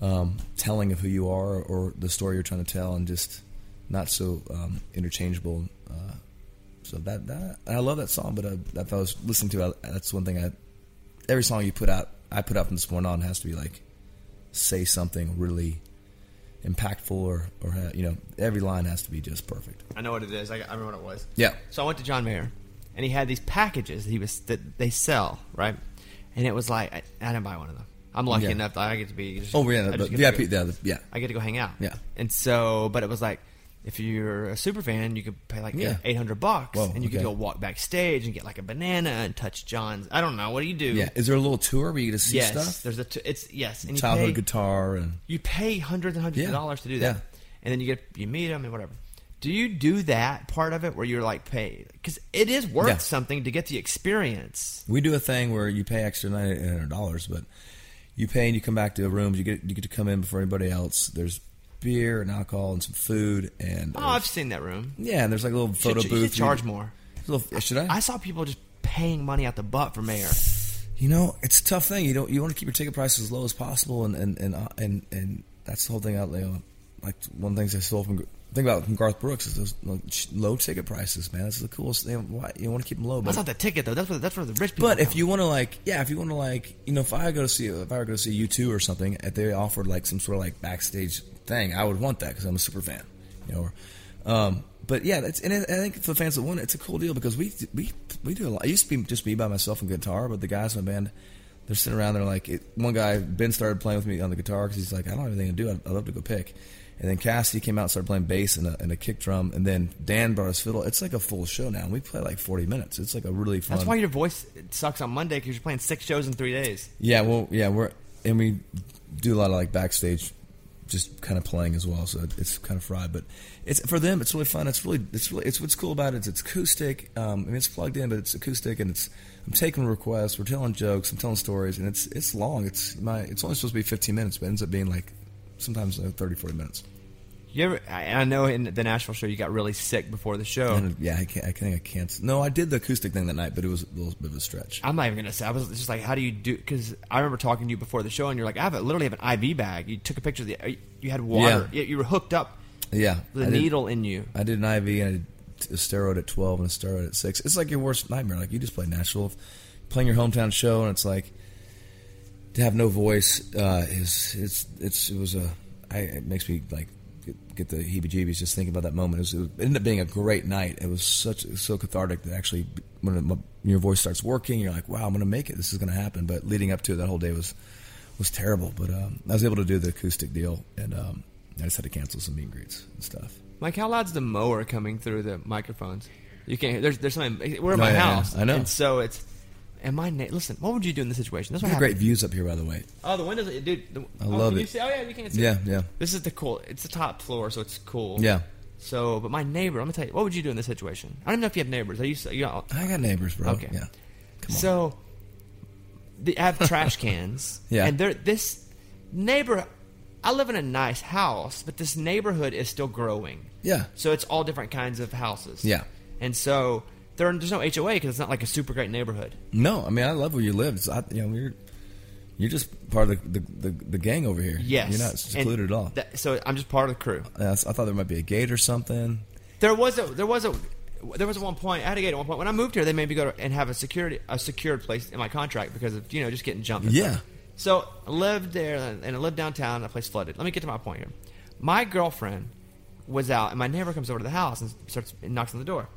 um, telling of who you are or the story you're trying to tell, and just not so um, interchangeable. Uh, so that that I love that song, but uh, if I was listening to, it, that's one thing I. Every song you put out, I put out from this point on has to be like, say something really impactful or or you know every line has to be just perfect. I know what it is. I, I remember what it was. Yeah. So I went to John Mayer, and he had these packages that he was that they sell right, and it was like I, I didn't buy one of them. I'm lucky Yeah. enough that I get to be. Just, Oh yeah, the VIP, go- yeah, the- yeah. I get to go hang out. Yeah. And so, but it was like, if you're a super fan, you could pay like Yeah. eight hundred bucks, Whoa, and you could go walk backstage and get like a banana and touch John's. I don't know. What do you do? Yeah, is there a little tour where you get to see Yes. stuff? There's a. T- it's yes. And you Childhood pay, guitar and you pay hundreds and hundreds Yeah. of dollars to do that, Yeah. and then you get you meet them and whatever. Do you do that part of it where you're like pay because it is worth something to get the experience? we do a thing where you pay extra nine hundred dollars, but you pay and you come back to the rooms. You get you get to come in before anybody else. There's beer and alcohol and some food and Oh, I've seen that room. yeah, and there's like a little photo should, you booth. should charge more. Little- should I? I saw people just paying money out the butt for mayor. You know, it's a tough thing. You don't you want to keep your ticket prices as low as possible, and and and uh, and, and that's the whole thing. Out there, like one of the things I stole from think about from Garth Brooks is those like, low ticket prices. Man, that's the coolest thing. Why you want to keep them low? That's not the ticket though. That's where that's where the rich people. but if you want to like, yeah, if you want to like, you know, if I go to see if I were going to see U2 or something, if they offered like some sort of like backstage thing, I would want that because I'm a super fan, you know. Or, um, but yeah, that's and I I think for the fans that want it, it's a cool deal because we we we do a lot. I used to be just me by myself and guitar, but the guys in my band. They're sitting around. They're like, it, one guy Ben started playing with me on the guitar because he's like, I don't have anything to do. I'd, I'd love to go pick. And then Cassidy came out and started playing bass and a, and a kick drum. And then Dan brought us fiddle. It's like a full show now. We play like 40 minutes. It's like a really fun. that's why your voice sucks on Monday because you're playing six shows in three days. Yeah, well, yeah, we're and we do a lot of like backstage, just kind of playing as well. So it's kind of fried, but it's for them. It's really fun. It's really, it's really, it's what's cool about it. Is it's acoustic. Um, I mean, it's plugged in, but it's acoustic, and it's. I'm taking requests. We're telling jokes. I'm telling stories, and it's it's long. It's my. It's only supposed to be 15 minutes, but it ends up being like sometimes uh, 30, 40 minutes. You ever? I, I know in the Nashville show you got really sick before the show. And yeah, I, can't, I think I can't. No, I did the acoustic thing that night, but it was a little bit of a stretch. I'm not even gonna say. I was just like, how do you do? Because I remember talking to you before the show, and you're like, I have a, literally have an IV bag. You took a picture of the. You had water. Yeah. You, were hooked up. Yeah, The I did- needle in you. I did an IV and I did a steroid at 12 and a steroid at 6. It's like your worst nightmare. Like, you just play Nashville, playing your hometown show, and it's like, to have no voice uh, is, it's, it's, it was a, I, it makes me, like, get, get the heebie jeebies just thinking about that moment. It, was, it ended up being a great night. It was such, it was so cathartic that actually, when when your voice starts working, you're like, wow, I'm going to make it. This is going to happen. But leading up to it, that whole day was, was terrible. But um, I was able to do the acoustic deal, and um, I just had to cancel some meet and greets and stuff. Like, how loud's the mower coming through the microphones? You can't. hear- There's there's something. We're in No, my yeah, yeah. house. I know. And so it's. And my na- listen. What would you do in this situation? That's what have great views up here, by the way. Oh, the windows, dude. The, I oh, love can it. You see? Oh yeah, you can see. Yeah, yeah. This is the cool. It's the top floor, so it's cool. Yeah. So, but my neighbor, I'm gonna tell you, what would you do in this situation? I don't even know if you have neighbors. Are you? you know, I got neighbors, bro. Okay. Yeah. Come on. So, they have trash cans. Yeah. And they're this neighbor. I live in a nice house, but this neighborhood is still growing. yeah. So it's all different kinds of houses. Yeah. And so there, there's no HOA because it's not like a super great neighborhood. No, I mean I love where you live. It's, I, you know, you're you're just part of the the, the, the gang over here. Yes. You're not And at all. that- so I'm just part of the crew. Yeah, I thought there might be a gate or something. There was a there was a there was one point I had to get at one point when I moved here. They made me go to, and have a security a secured place in my contract because of you know just getting jumped. Yeah. stuff. So I lived there and I lived downtown. That place flooded. Let me get to my point here. My girlfriend was out and my neighbor comes over to the house and starts and knocks on the door.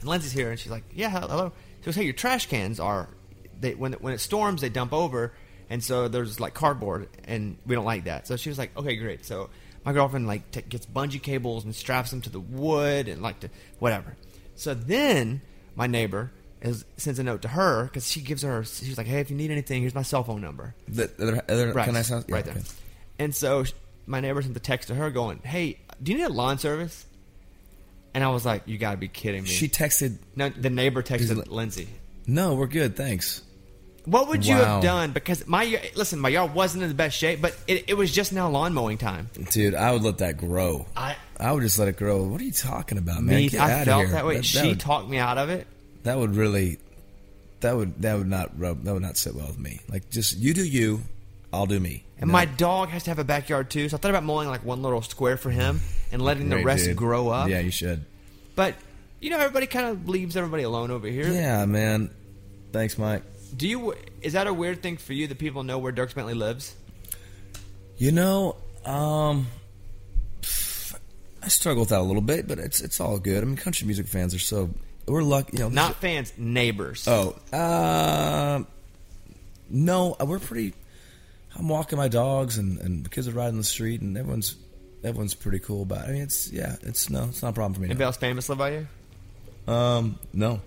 And Lindsay's here and she's like, "Yeah, hello." She goes, "Hey, your trash cans are they when when it storms they dump over and so there's like cardboard and we don't like that." So she was like, "Okay, great." So my girlfriend like t- gets bungee cables and straps them to the wood and like to whatever. So then my neighbor is, sends a note to her because she gives her she's like, "Hey, if you need anything, here's my cell phone number." The other, other Right, can I sound? right there. okay. And so my neighbor sent the text to her going, "Hey, do you need a lawn service?" And I was like, "You got to be kidding me!" She texted, no, the neighbor texted Lindsay. "No, we're good, thanks." What would you Wow. have done? Because my listen, my yard wasn't in the best shape, but it, it was just now lawn mowing time. Dude, I would let that grow. I I would just let it grow. What are you talking about, man? me, Get I felt that way. That, she would, talked me out of it. that would really, that would that would not rub. That would not sit well with me. Like, just you do you, I'll do me. And my dog has to have a backyard too, so I thought about mowing like one little square for him and letting the rest dude. grow up. Yeah, you should. But you know, everybody kind of leaves everybody alone over here. Yeah, man. Thanks, Mike. Do you? Is that a weird thing for you that people know where Dierks Bentley lives? You know, um, I struggle with that a little bit, but it's it's all good. I mean, country music fans are so we're lucky. You know, Not fans, neighbors. Oh, uh, no, we're pretty. I'm walking my dogs, and, and the kids are riding the street, and everyone's everyone's pretty cool about. it. I mean, it's yeah, it's no, it's not a problem for me. Anybody else famous live by you? Um, no,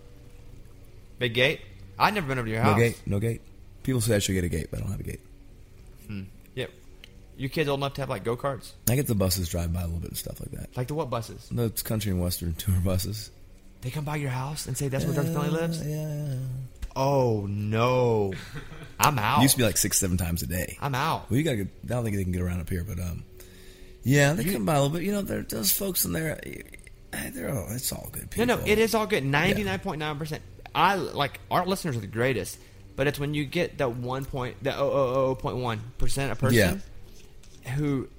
Big Gate. I've never been over to your no gate, no gate. People say I should get a gate, but I don't have a gate. Hmm. Yep. Your kids old enough to have like go karts? I get the buses drive by a little bit and stuff like that. Like the what buses? No, it's country and western tour buses. They come by your house and say that's where Dierks Bentley lives. Yeah, Oh no, I'm out. It used to be like six, seven times a day. I'm out. Well, you gotta. I don't think they can get around up here, but um, yeah, they come by a little bit. You know, there those folks in there. eh, They're all, it's all good people. no, no, it is all good. Ninety nine point nine percent. I like our listeners are the greatest, but it's when you get that one point, the oh oh oh point one percent a person who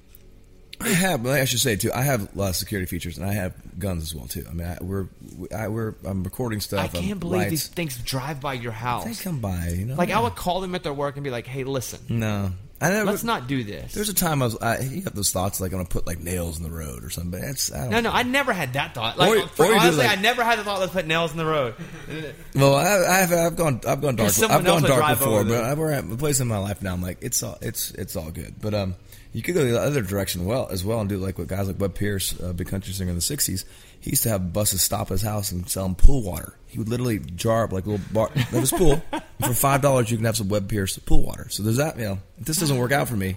I have. I should say too. I have a lot of security features, and I have guns as well too. I mean, I, we're I, we're I'm recording stuff. I'm can't believe lights. these things drive by your house. They come by. You know, Like I would call them at their work and be like, "Hey, listen, No, I never. let's not do this." There's a time I was. I, you have those thoughts like I'm gonna put like nails in the road or something. But that's I don't. no, no, I never had that thought. Like, Or- for- or honestly, like- I never had the thought. Let's put nails in the road. Well, I, I've I've gone I've gone dark. I've gone dark before, but there. I- we're at a place in my life now. I'm like it's all it's it's all good. But um, you could go the other direction well as well and do like what guys like Webb Pierce, a big country singer in the '60s. He used to have buses stop at his house and sell him pool water. He would literally jar up like a little bar of his pool. for five dollars, you can have some Webb Pierce pool water. So there's that. You know, if this doesn't work out for me, you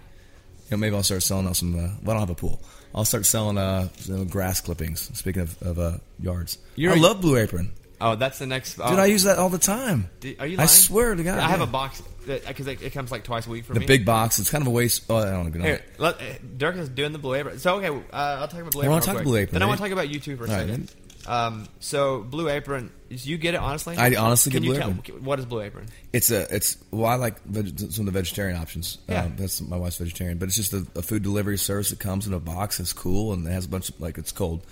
know, maybe I'll start selling out some. Uh, well, I don't have a pool. I'll start selling uh, grass clippings. Speaking of, of uh, yards, You're I love Blue Apron. Oh, that's the next. Oh. Dude, I use that all the time. Do- Are you? I swear to God. I have yeah. a box because it, it comes like twice a week for me. The me. big box. It's kind of a waste. Oh, I don't know. Here, let, uh, Dierks is doing the Blue Apron. So okay, uh, I'll talk about Blue I Apron. wanna talk quick. Blue Apron, Then I want to talk about U2 for a All right, second. um, so Blue Apron, you get it honestly? I honestly Can get you Blue tell, Apron. What is Blue Apron? It's a. It's well, I like veg- some of the vegetarian options. Yeah. Um, that's my wife's vegetarian, but it's just a, a food delivery service that comes in a box. It's cool and it has a bunch of like it's cold.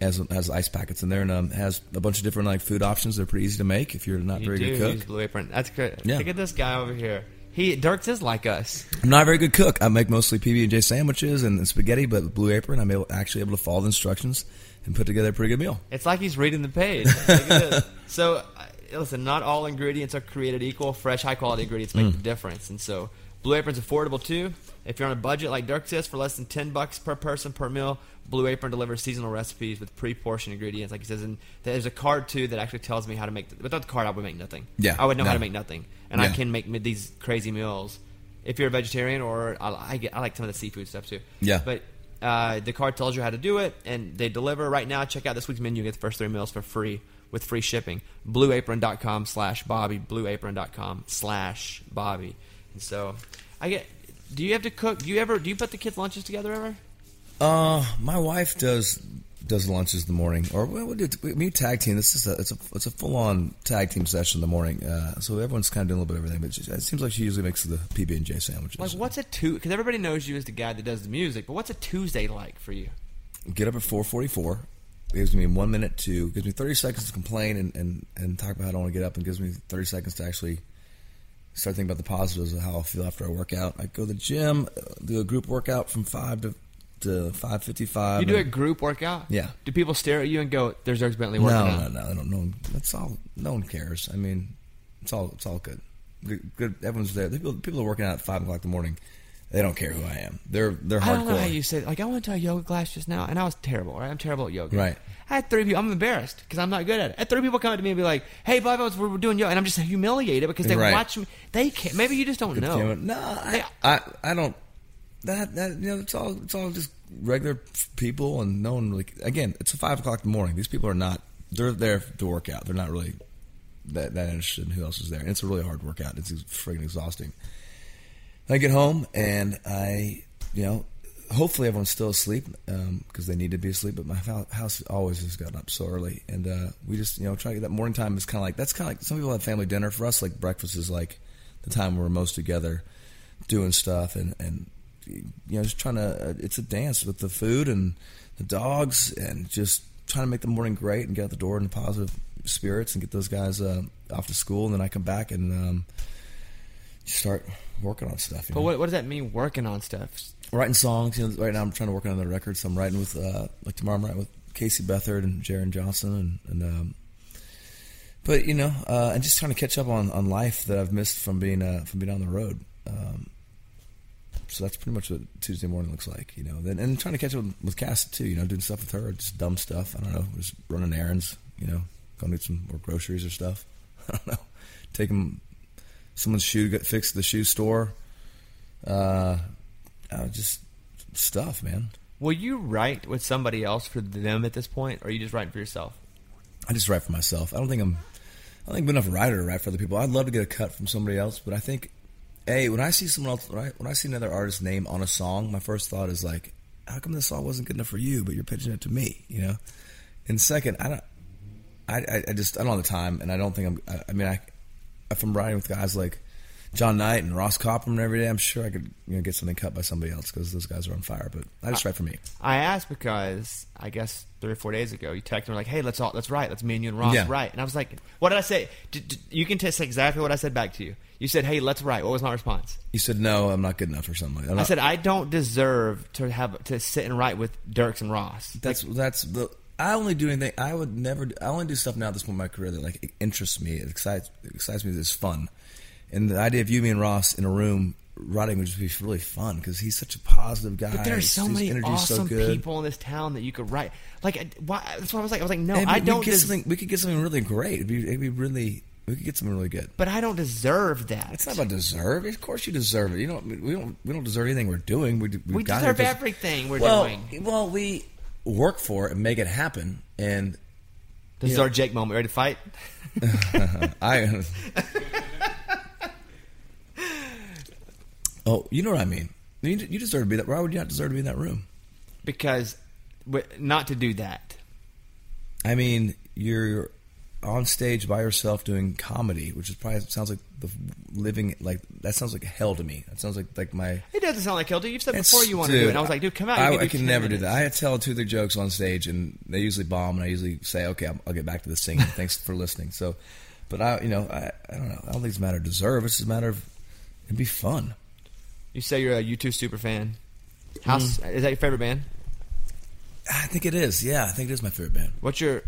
Has has ice packets in there and um, has a bunch of different like food options. They're pretty easy to make if you're not You very do good use cook. Blue Apron. That's great. Yeah. Look at this guy over here. He Dierks is like us. I'm not a very good cook. I make mostly PB and J sandwiches and, and spaghetti, but with Blue Apron, I'm able, actually able to follow the instructions and put together a pretty good meal. It's like he's reading the page. Look at this. So, listen, not all ingredients are created equal. Fresh, high quality ingredients make Mm. the difference. And so, Blue Apron's affordable too. If you're on a budget like Dierks says, for less than ten bucks per person per meal, Blue Apron delivers seasonal recipes with pre-portioned ingredients, like he says. And there's a card too that actually tells me how to make. The, without the card, I would make nothing. Yeah, I would know how to make nothing, and I can make these crazy meals. If you're a vegetarian, or I, I get, I like some of the seafood stuff too. Yeah. but Uh, the card tells you how to do it, and they deliver right now. Check out this week's menu. Get the first three meals for free with free shipping. BlueApron.com slash Bobby. BlueApron.com slash Bobby. So, I get. Do you have to cook? Do you ever? Do you put the kids' lunches together ever? Uh, my wife does does lunches in the morning, or we, we do we, we tag team. This is a it's a it's a full on tag team session in the morning. Uh, so everyone's kind of doing a little bit of everything, but she, it seems like she usually makes the PB and J sandwiches. Like, what's a two? Because everybody knows you as the guy that does the music, but what's a Tuesday like for you? Get up at four forty four. Gives me one minute to gives me thirty seconds to complain and, and, and talk about how I don't want to get up, and gives me thirty seconds to actually start thinking about the positives of how I feel after I work out. I go to the gym, uh, do a group workout from five to to five fifty five. You do a group workout? Yeah. Do people stare at you and go, "There's Dierks Bentley working No, out"? no, no, no, no. That's all. No one cares. I mean, it's all. It's all good. Good. good everyone's there. People, people are working out at five o'clock in the morning. They don't care who I am. They're they're hardcore. I don't know how you say. Like I went to a yoga class just now, and I was terrible. Right, I'm terrible at yoga. Right. I had three people. I'm embarrassed because I'm not good at it. I had three people come up to me and be like, "Hey, Bob, was- we're doing yoga," and I'm just humiliated because they Right. watch me. They can't. Maybe you just don't know. Camera- No, I, I, I don't. That that you know, it's all it's all just regular people, and no one really. Again, it's five o'clock in the morning. These people are not. They're there to work out. They're not really that that interested in who else is there. And it's a really hard workout. It's friggin' exhausting. I get home and I, you know, hopefully everyone's still asleep because they need to be asleep. But my house always has gotten up so early, and uh, we just, you know, try to get that morning time is kind of like that's kind of like some people have family dinner. For us, like breakfast is like the time we're most together, doing stuff and and you know just trying to. Uh, it's a dance with the food and the dogs and just trying to make the morning great and get out the door in positive spirits and get those guys uh, off to school, and then I come back and. Um, start working on stuff. You But know? what, what does that mean? Working on stuff. Writing songs. You know, right now I'm trying to work on another record, so I'm writing with uh, like tomorrow I'm writing with Casey Beathard and Jaren Johnston, and, and um, but you know, uh, and just trying to catch up on, on life that I've missed from being uh, from being on the road. Um, so that's pretty much what Tuesday morning looks like, you know. Then and trying to catch up with, with Cass too, you know, doing stuff with her, just dumb stuff. I don't know, just running errands, you know, going to get some more groceries or stuff. I don't know, taking someone's shoe get fixed at the shoe store. Uh, uh, just stuff, man. Will you write with somebody else for them at this point, or are you just writing for yourself? I just write for myself. I don't think I'm. I don't think I'm enough writer to write for other people. I'd love to get a cut from somebody else, but I think, hey, when I see someone else, when I, when I see another artist's name on a song, my first thought is like, how come this song wasn't good enough for you, but you're pitching it to me, you know? And second, I don't. I, I, I just I don't have the time, and I don't think I'm. I, I mean, I if I'm writing with guys like Jon Nite and Ross Copperman every day, I'm sure I could you know get something cut by somebody else because those guys are on fire. But I just write for me. I asked because I guess three or four days ago you texted me like, "Hey, let's all let's write, let's me and you and Ross Yeah. write," and I was like, "What did I say?" D- d- you can test exactly what I said back to you. You said, "Hey, let's write." What was my response? You said no, I'm not good enough or something. I'm I said, "I don't deserve to have to sit and write with Dierks and Ross." That's that's the. I only do anything. I would never. I only do stuff now at this point in my career that like interests me. It excites it excites me. It's fun, and the idea of you, me, and Ross in a room writing would just be really fun because he's such a positive guy. But there are so His many energy's so awesome people in this town that you could write. Like, why? That's what I was like. I was like, no, I we don't. get des- something. We could get something really great. It'd be, it'd be really. We could get something really good. but I don't deserve that. It's not about deserve. Of course, you deserve it. You know, we don't. We don't deserve anything we're doing. We, we deserve everything we're well, doing. well, we work for it and make it happen. And This is yeah. our Jake moment. Ready to fight? I. oh, you know what I mean. You, you deserve to be that. Why would you not deserve to be in that room? Because not to do that. I mean, you're on stage by yourself doing comedy, which is probably sounds like the living like that sounds like hell to me. That sounds like like my. It doesn't sound like hell. Dude, you've said before you want to do it. And I was like, dude, come out. I, can I can 10 never do that. I tell two, three jokes on stage, and they usually bomb, and I usually say, "Okay, I'll, I'll get back to the singing. Thanks for listening." So, but I, you know, I, I don't know. I don't think it's a matter of deserve. It's just a matter of it'd be fun. You say you're a U2 super fan. House Mm-hmm. is that your favorite band? I think it is. Yeah, I think it is my favorite band. What's your?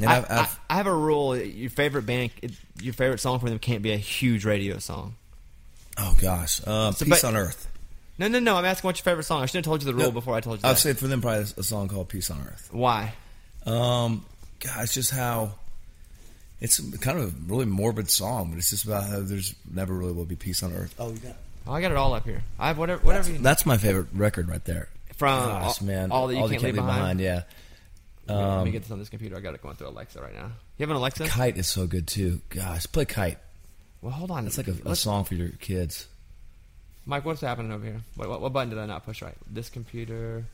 I, I've, I've, I, I have a rule. Your favorite band, your favorite song from them can't be a huge radio song. oh gosh, uh, So, "Peace but- on Earth." No, no, no. I'm asking what's your favorite song. I should have told you the rule No, before I told you I'd that. say for them probably a song called "Peace on Earth." Why? Um, God, it's just how it's kind of a really morbid song, but it's just about how there's never really will be peace on earth. Oh, you got Oh, I got it all up here. I have whatever, whatever. you, that's my favorite record right there. from Gosh, all, man, all that you can't, leave behind. Yeah, Let me um, get this on this computer. I got it going through Alexa right now. You have an Alexa? Kite is so good too. Gosh, play Kite. Well, hold on. It's like a, a song for your kids. Mike, what's happening over here? Wait, what, what button did I not push right? This computer.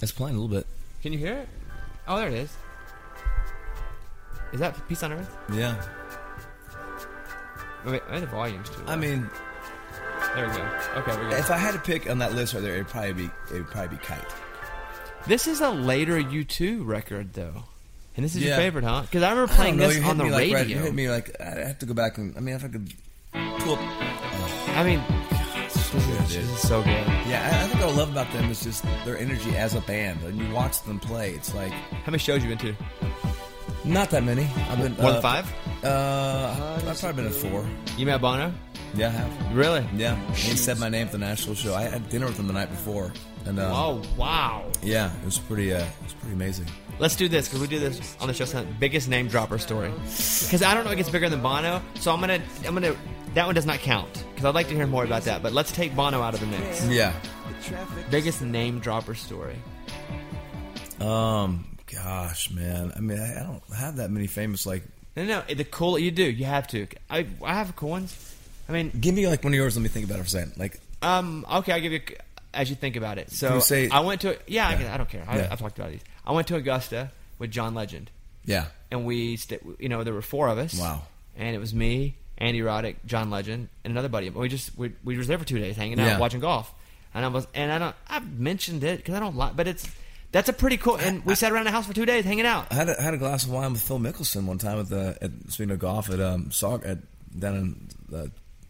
It's playing a little bit. Can you hear it? Oh, there it is. Is that Peace on Earth? Yeah, Wait, wait, the volume's too. Low. I mean, there we go. Okay, we go. if I had to pick on that list right there, it'd probably be it'd probably be Kite. This is a later U2 record, though. And this is your favorite, huh? Because I remember playing know, this on the like radio. right- you hit me like I have to go back and I mean if I could pull up. I mean, so good, this dude. is so good. Yeah, I, I think what I love about them is just their energy as a band. When you watch them play, it's like How many shows you been to? Not that many. I've been More uh, than five? Uh, I've probably been at four. You met Bono? Yeah, I have. Really? Yeah, he said my name at the Nashville show. I had dinner with him the night before, and uh, Oh, wow. yeah, it was pretty. Uh, it was pretty amazing. Let's do this because we do this on the show. sometimes. Biggest name dropper story. Because I don't know if it gets bigger than Bono, so I'm gonna, I'm gonna. That one does not count because I'd like to hear more about that. But let's take Bono out of the mix. Yeah. Biggest name dropper story. Um. Gosh, man. I mean, I, I don't have that many famous. Like, No, no, the cool you do. You have to. I, I have cool ones. I mean, give me like one of yours. Let me think about it for a second. Like, Um. Okay, I'll give you as you think about it. So you say- I went to. Yeah, I, Yeah. can- I don't care. I, Yeah. I've talked about these. I went to Augusta with John Legend, yeah, and we, st- you know, there were four of us. Wow. And it was me, Andy Roddick, John Legend, and another buddy. Of we just we, we was there for two days, hanging out, Yeah. watching golf. And I was, and I don't. I've mentioned it because I don't like, but it's that's a pretty cool. And we sat around the house for two days, hanging out. I had a, had a glass of wine with Phil Mickelson one time at the at speaking of golf at um at down in uh,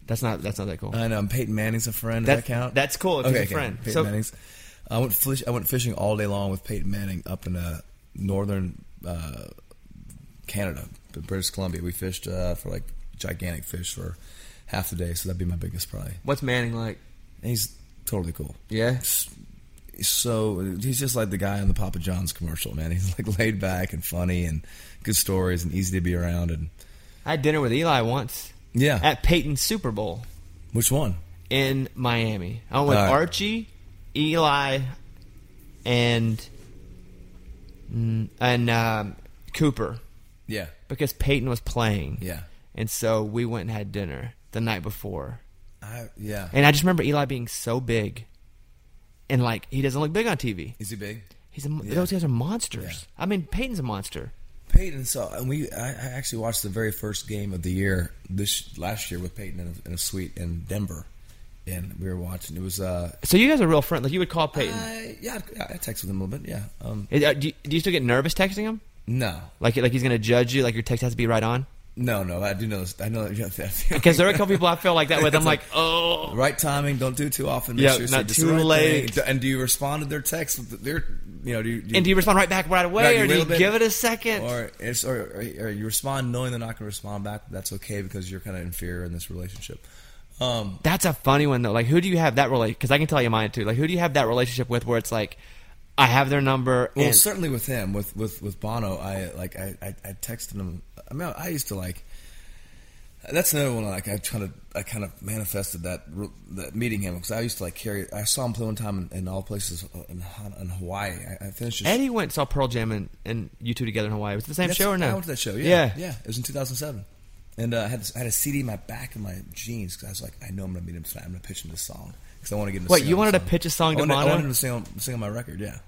That's not that's not that cool. I know Peyton Manning's a friend. Does That- that, count? that's cool if he's a friend. Peyton So- Manning's. I went fish, I went fishing all day long with Peyton Manning up in uh, northern uh, Canada, British Columbia. We fished uh, for like gigantic fish for half the day, so that'd be my biggest probably. What's Manning like? And he's totally cool. Yeah. So he's just like the guy on the Papa John's commercial, man. He's like laid back and funny and good stories and easy to be around. And I had dinner with Eli once yeah, at Peyton's Super Bowl which one? in Miami. I went with right. Archie, Eli, and mm, and um, Cooper Yeah, because Peyton was playing. yeah. And so we went and had dinner the night before. I, yeah. And I just remember Eli being so big. And like he doesn't look big on TV. Is he big? He's a, Yeah. those guys are monsters. Yeah. I mean, Peyton's a monster. Peyton. So and we, I, I actually watched the very first game of the year this last year with Peyton in a, in a suite in Denver, and we were watching. It was, uh, So you guys are real friends. Like you would call Peyton. I, yeah, I, I texted with him a little bit. Yeah, um, uh, do, you, do you still get nervous texting him? no, Like like he's gonna judge you? Like your text has to be right on? No, no. I do know. This, I know that. Because there are a couple people I feel like that with. I'm like, like- oh, right timing. Don't do it too often. Yeah, sure not too right late. thing. And do you respond to their text? With their, you know, do you, do you and do you respond right back right away, or do you bit, give it a second? or it's or, or, or you respond knowing they're not going to respond back? That's okay because you're kind of inferior in this relationship. Um, That's a funny one though. Like, who do you have that relationship? Because I can tell you mine too. Like, who do you have that relationship with where it's like, I have their number, Well, and certainly with him, with with with Bono, I like I, I I texted him. I mean, I used to like. That's another one. Like I kind of I kind of manifested that that meeting him because I used to like carry. I saw him play one time in, in all places in, in Hawaii. I, I finished. His, Eddie went and saw Pearl Jam and, and U2 together in Hawaii. Was it the same show or no? I went to that show. Yeah, Yeah. yeah. It was in 2007, and uh, I had this, I had a CD in my back of my jeans because I was like, I know I'm gonna meet him tonight. I'm gonna pitch him this song because I want to get him. To Wait, you wanted to pitch a song to wanted, I wanted him to sing on, sing on my record. Yeah,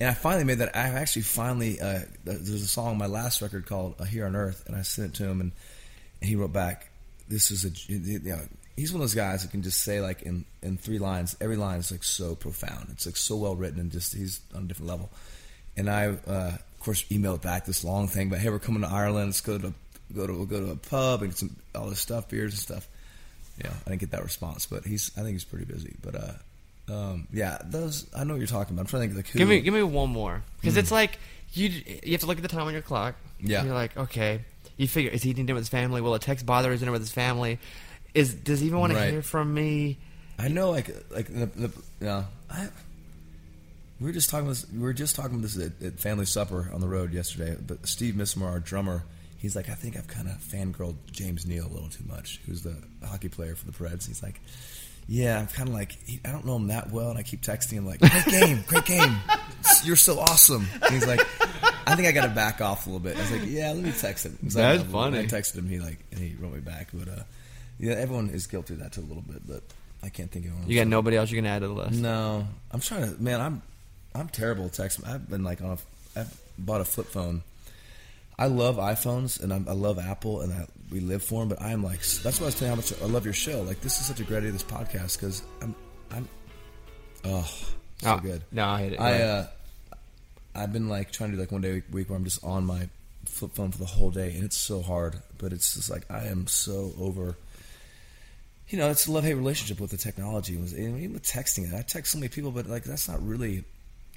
and I finally made that. I actually finally uh, there's a song on my last record called uh, "Here on Earth," and I sent it to him, and, and he wrote back, "This is a you know." He's one of those guys who can just say like in, in three lines. Every line is like so profound. It's like so well written and just he's on a different level. And I, uh, of course, emailed back this long thing, but hey, we're coming to Ireland. Let's go to go to we'll go to a pub and get some all this stuff, beers and stuff. Yeah, I didn't get that response, but he's I think he's pretty busy. But uh, um, yeah, those I know what you're talking about. I'm trying to think like who. Give me give me one more because it's like you you have to look at the time on your clock. Yeah. you're like okay. You figure is he eating dinner with his family? Will a text bother his dinner with his family? Is does he even want to hear from me? I know, like, like the, the know, I. We were just talking. This, we were just talking about this at, at family supper on the road yesterday. But Steve Misamore, our drummer, he's like, I think I've kind of fangirled James Neal a little too much. Who's the hockey player for the Preds? He's like, Yeah, I'm kind of like I don't know him that well, and I keep texting him like, "Great game, great game, you're so awesome." And he's like, "I think I got to back off a little bit." I was like, "Yeah, let me text him." That's like, funny. I texted him. He like and he wrote me back, but uh, yeah, everyone is guilty of that too a little bit, but I can't think of anyone. You got nobody else you can add to the list. No, I'm trying to. Man, I'm I'm terrible at texting. I've been like on a. I've bought a flip phone. I love iPhones and I'm, I love Apple and I, we live for them. But I'm like that's why I was telling you how much I love your show. Like this is such a great idea, this podcast because I'm I'm oh so Oh, good. No, I hate it. I uh, I've been like trying to do like one day a week where I'm just on my flip phone for the whole day, and it's so hard. But it's just like I am so over. You know, it's a love hate relationship with the technology. It was and even with texting. I text so many people, but like that's not really.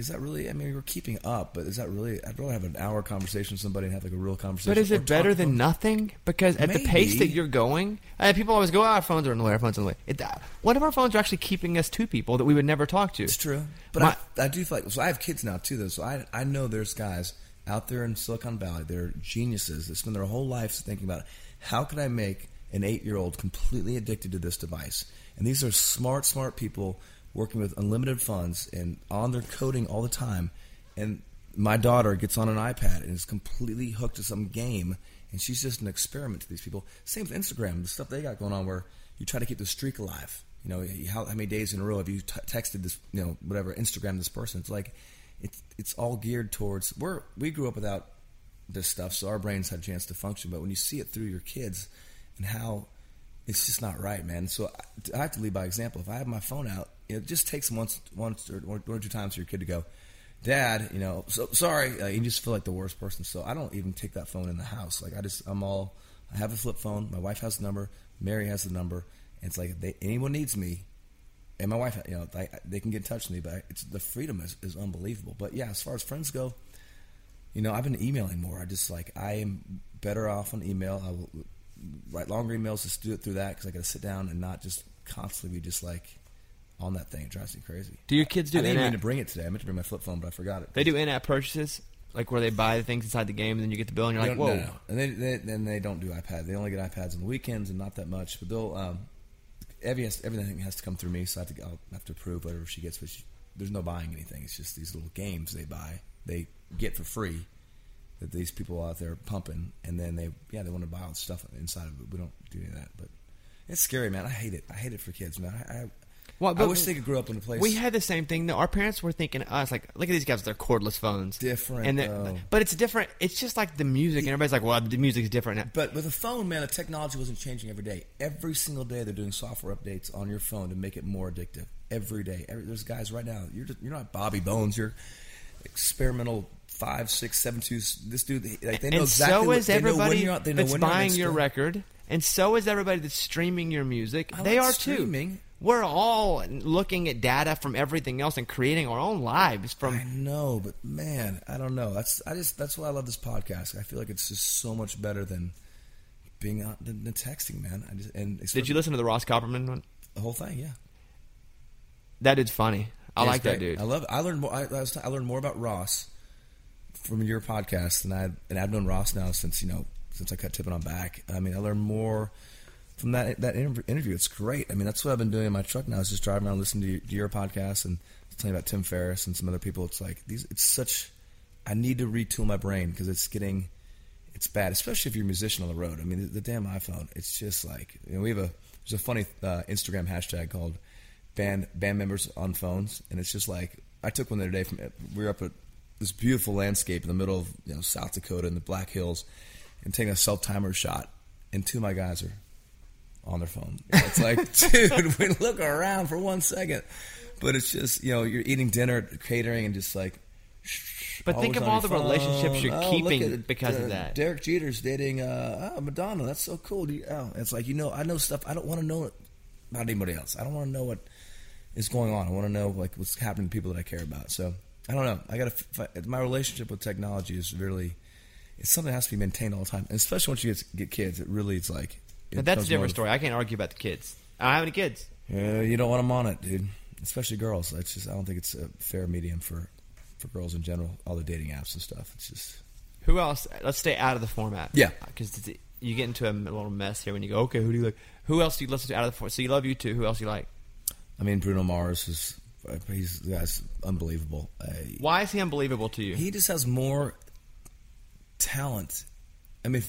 Is that really? I mean, we're keeping up, but is that really? I'd rather have an hour conversation with somebody and have like a real conversation. But is it better than nothing? Because at the pace that you're going, uh, people always go, "Oh, our phones are in the way. Our phones are in the way." It, uh, what if our phones are actually keeping us to people that we would never talk to? It's true, but My- I, I do feel like so. I have kids now too, though. So I I know there's guys out there in Silicon Valley. They're geniuses that spend their whole lives thinking about how can I make an eight year old completely addicted to this device. And these are smart, smart people working with unlimited funds and on their coding all the time. And my daughter gets on an iPad and is completely hooked to some game, and she's just an experiment to these people. Same with Instagram, the stuff they got going on where you try to keep the streak alive. You know, how, how many days in a row have you t- texted this, you know, whatever, Instagram this person? It's like, it's it's all geared towards. We're we grew up without this stuff, so our brains had a chance to function. But when you see it through your kids and how it's just not right, man. So I, have to lead by example. If I have my phone out, it just takes once, once or one or two times for your kid to go, Dad, you know, so sorry. Uh, you just feel like the worst person. So I don't even take that phone in the house. Like I just, I'm all. I have a flip phone. My wife has the number. Mary has the number. And it's like if they, anyone needs me, and my wife, you know, they, they can get in touch with me. But it's the freedom is, is unbelievable. But yeah, as far as friends go, you know, I've been emailing more. I just like I am better off on email. I will write longer emails. Just do it through that because I got to sit down and not just constantly be just like on that thing. It drives me crazy. Do your kids do I didn't mean to bring it today. I meant to bring my flip phone, but I forgot it. They do in-app purchases, like where they buy the things inside the game, and then you get the bill, and you're like, "Whoa!" no, no. And they, they, then they don't do iPads. They only get iPads on the weekends and not that much. But they'll um, every has, everything has to come through me, so I have to I'll have to approve whatever she gets. But she, there's no buying anything. It's just these little games they buy, they get for free that these people out there pumping, and then they yeah they want to buy all the stuff inside of it. We don't do any of that, but it's scary, man. I hate it. I hate it for kids, man. I, I, Well, I wish they could grow up in a place. We had the same thing. though. Our parents were thinking us, like, look at these guys with their cordless phones. Different, and though. but it's different. It's just like the music, and everybody's like, "Well, the music's different." now." But with a phone, man, the technology wasn't changing every day. Every single day, they're doing software updates on your phone to make it more addictive. Every day, every, there's guys right now. You're just, you're not Bobby Bones. You're experimental five, six, seven, two. This dude, they, like, they know and exactly. so what, is they know when everybody you're on- they know that's when you're on buying your record, and so is everybody that's streaming your music. I they like are streaming. too. We're all looking at data from everything else and creating our own lives from. I know, but man, I don't know. That's I just that's why I love this podcast. I feel like it's just so much better than being on than, than texting, man. I just and Did you listen to the Ross Copperman one? the whole thing? Yeah. That dude's funny. I Yeah, like that dude. I love. I learned more. I, I, was, I learned more about Ross from your podcast than I and I've known Ross now since you know since I cut Tip It On Back. I mean, I learned more from that that interview. It's great. I mean, that's what I've been doing in my truck now. Is just driving around listening to your, to your podcast and telling about Tim Ferriss and some other people. It's like these. It's such. I need to retool my brain because it's getting. It's bad, especially if you're a musician on the road. I mean, the, the damn iPhone. It's just like you know, we have a there's a funny uh, Instagram hashtag called band band members on phones, and it's just like I took one the other day from we were up at this beautiful landscape in the middle of you know South Dakota in the Black Hills, and taking a self timer shot, and two of my guys are on their phone. It's like, dude, we look around for one second, but it's just you know you're eating dinner, catering, and just like. But think of all the relationships you're. Oh, keeping because of uh, that. Derek Jeter's dating uh, oh, Madonna. That's so cool. You, oh, it's like you know, I know stuff. I don't want to know it about anybody else. I don't want to know what is going on. I want to know like what's happening to people that I care about. So I don't know. I got to. My relationship with technology is really. It's something that has to be maintained all the time, and especially once you get, get kids. It really it's like. it that's a different story. I can't argue about the kids. I don't have any kids. Yeah, you don't want them on it, dude. Especially girls. That's just. I don't think it's a fair medium for for girls in general. All the dating apps and stuff. It's just. Who else? Let's stay out of the format. Yeah. because you get into a little mess here when you go. Okay, who do you like? Who else do you listen to out of the format? So you love U2. Who else do you like? I mean, Bruno Mars is he's that's unbelievable. Uh, Why is he unbelievable to you? he just has more talent. I mean,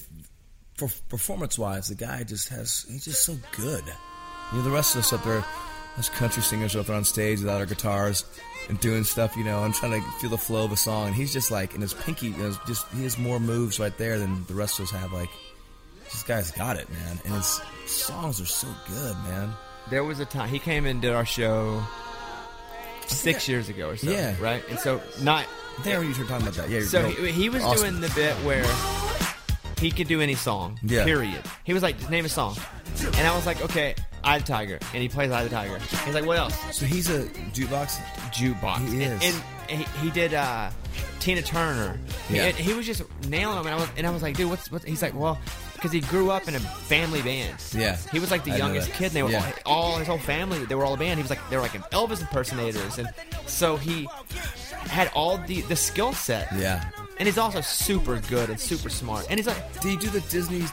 for performance wise, the guy just has he's just so good. You know, the rest of us up there, us country singers up there on stage without our guitars and doing stuff. You know, I'm trying to feel the flow of a song. And he's just like, and his pinky, you know, just he has more moves right there than the rest of us have. Like, this guy's got it, man. And his songs are so good, man. There was a time he came and did our show six years ago or so. Yeah. Right. And so not. There, you were talking about that. Yeah. So he, he was awesome. doing the bit where he could do any song. Yeah. Period. He was like, just name a song, and I was like, okay, Eye the Tiger, and he plays Eye the Tiger. He's like, what else? So he's a jukebox. Jukebox. He And, is. and he, he did uh, Tina Turner. Yeah. And he was just nailing them, and I was, and I was like, dude, what's what? He's like, well, because he grew up in a family band. Yeah. He was like the I youngest kid. And they were Yeah. all, all his whole family. They were all a band. He was like they were like Elvis impersonators, and so he had all the the skill set. Yeah. And he's also super good and super smart. And he's like, Did he do the Disney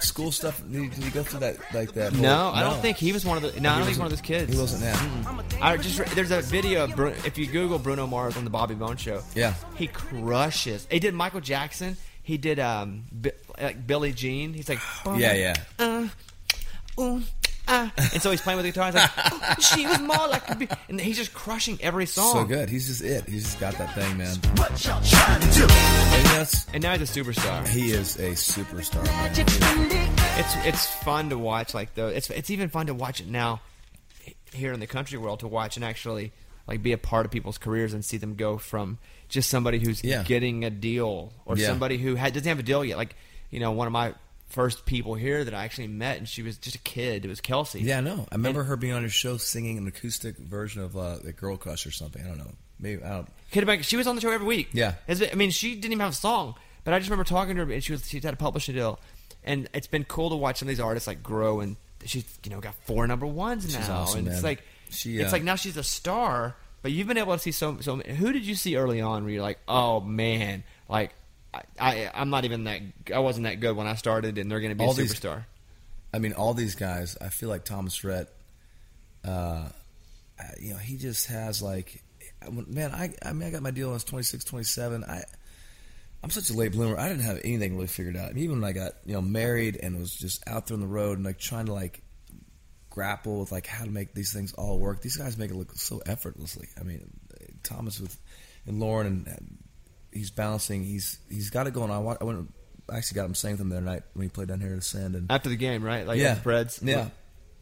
school stuff? Did he, did he go through that like that? whole- no, I don't think he was one of the. No, I don't think he's one of those kids. He wasn't that. I just there's a video of Bruno, if you Google Bruno Mars on the Bobby Bone Show. Yeah. he crushes. He did Michael Jackson. He did um Bi- like Billie Jean. He's like Yeah, yeah. uh, ooh, ah. and so he's playing with the guitar. He's like, oh, she was more like, a bee." and he's just crushing every song. So good. He's just it. He's just got that thing, man. What y'all trying to do? And that's And now he's a superstar. he is a superstar, man. It's it's fun to watch. Like though, it's it's even fun to watch it now here in the country world to watch and actually like be a part of people's careers and see them go from just somebody who's Yeah. getting a deal or Yeah. somebody who had, doesn't have a deal yet. Like you know, one of my first people here that I actually met, and she was just a kid. It was Kelsea. Yeah, I know. I remember her being on your show singing an acoustic version of uh, the Girl Crush or something. I don't know. Maybe I don't. Kid Bank, she was on the show every week. Yeah. It's I mean, she didn't even have a song, but I just remember talking to her, and she was she had a publishing deal, and it's been cool to watch some of these artists like grow, and she's you know got four number ones now, awesome, and it's like She, it's uh, like now she's a star, but you've been able to see so so. Who did you see early on where you're like, oh man, like. I, I I'm not even that I wasn't that good when I started and they're going to be All a these- superstar. I mean, all these guys. I feel like Thomas Rhett. Uh, uh, you know, he just has like, man. I I mean, I got my deal when I was 26, 27. I. I'm such a late bloomer. I didn't have anything really figured out. Even when I got you know married and was just out there on the road and like trying to like grapple with like how to make these things all work. These guys make it look so effortlessly. I mean, Thomas with and Lauren and, he's balancing. He's he's got it going on. I wa- I went I actually got him saying them the other night when he played down here at Ascend and After the game, right? Like yeah, Preds. yeah,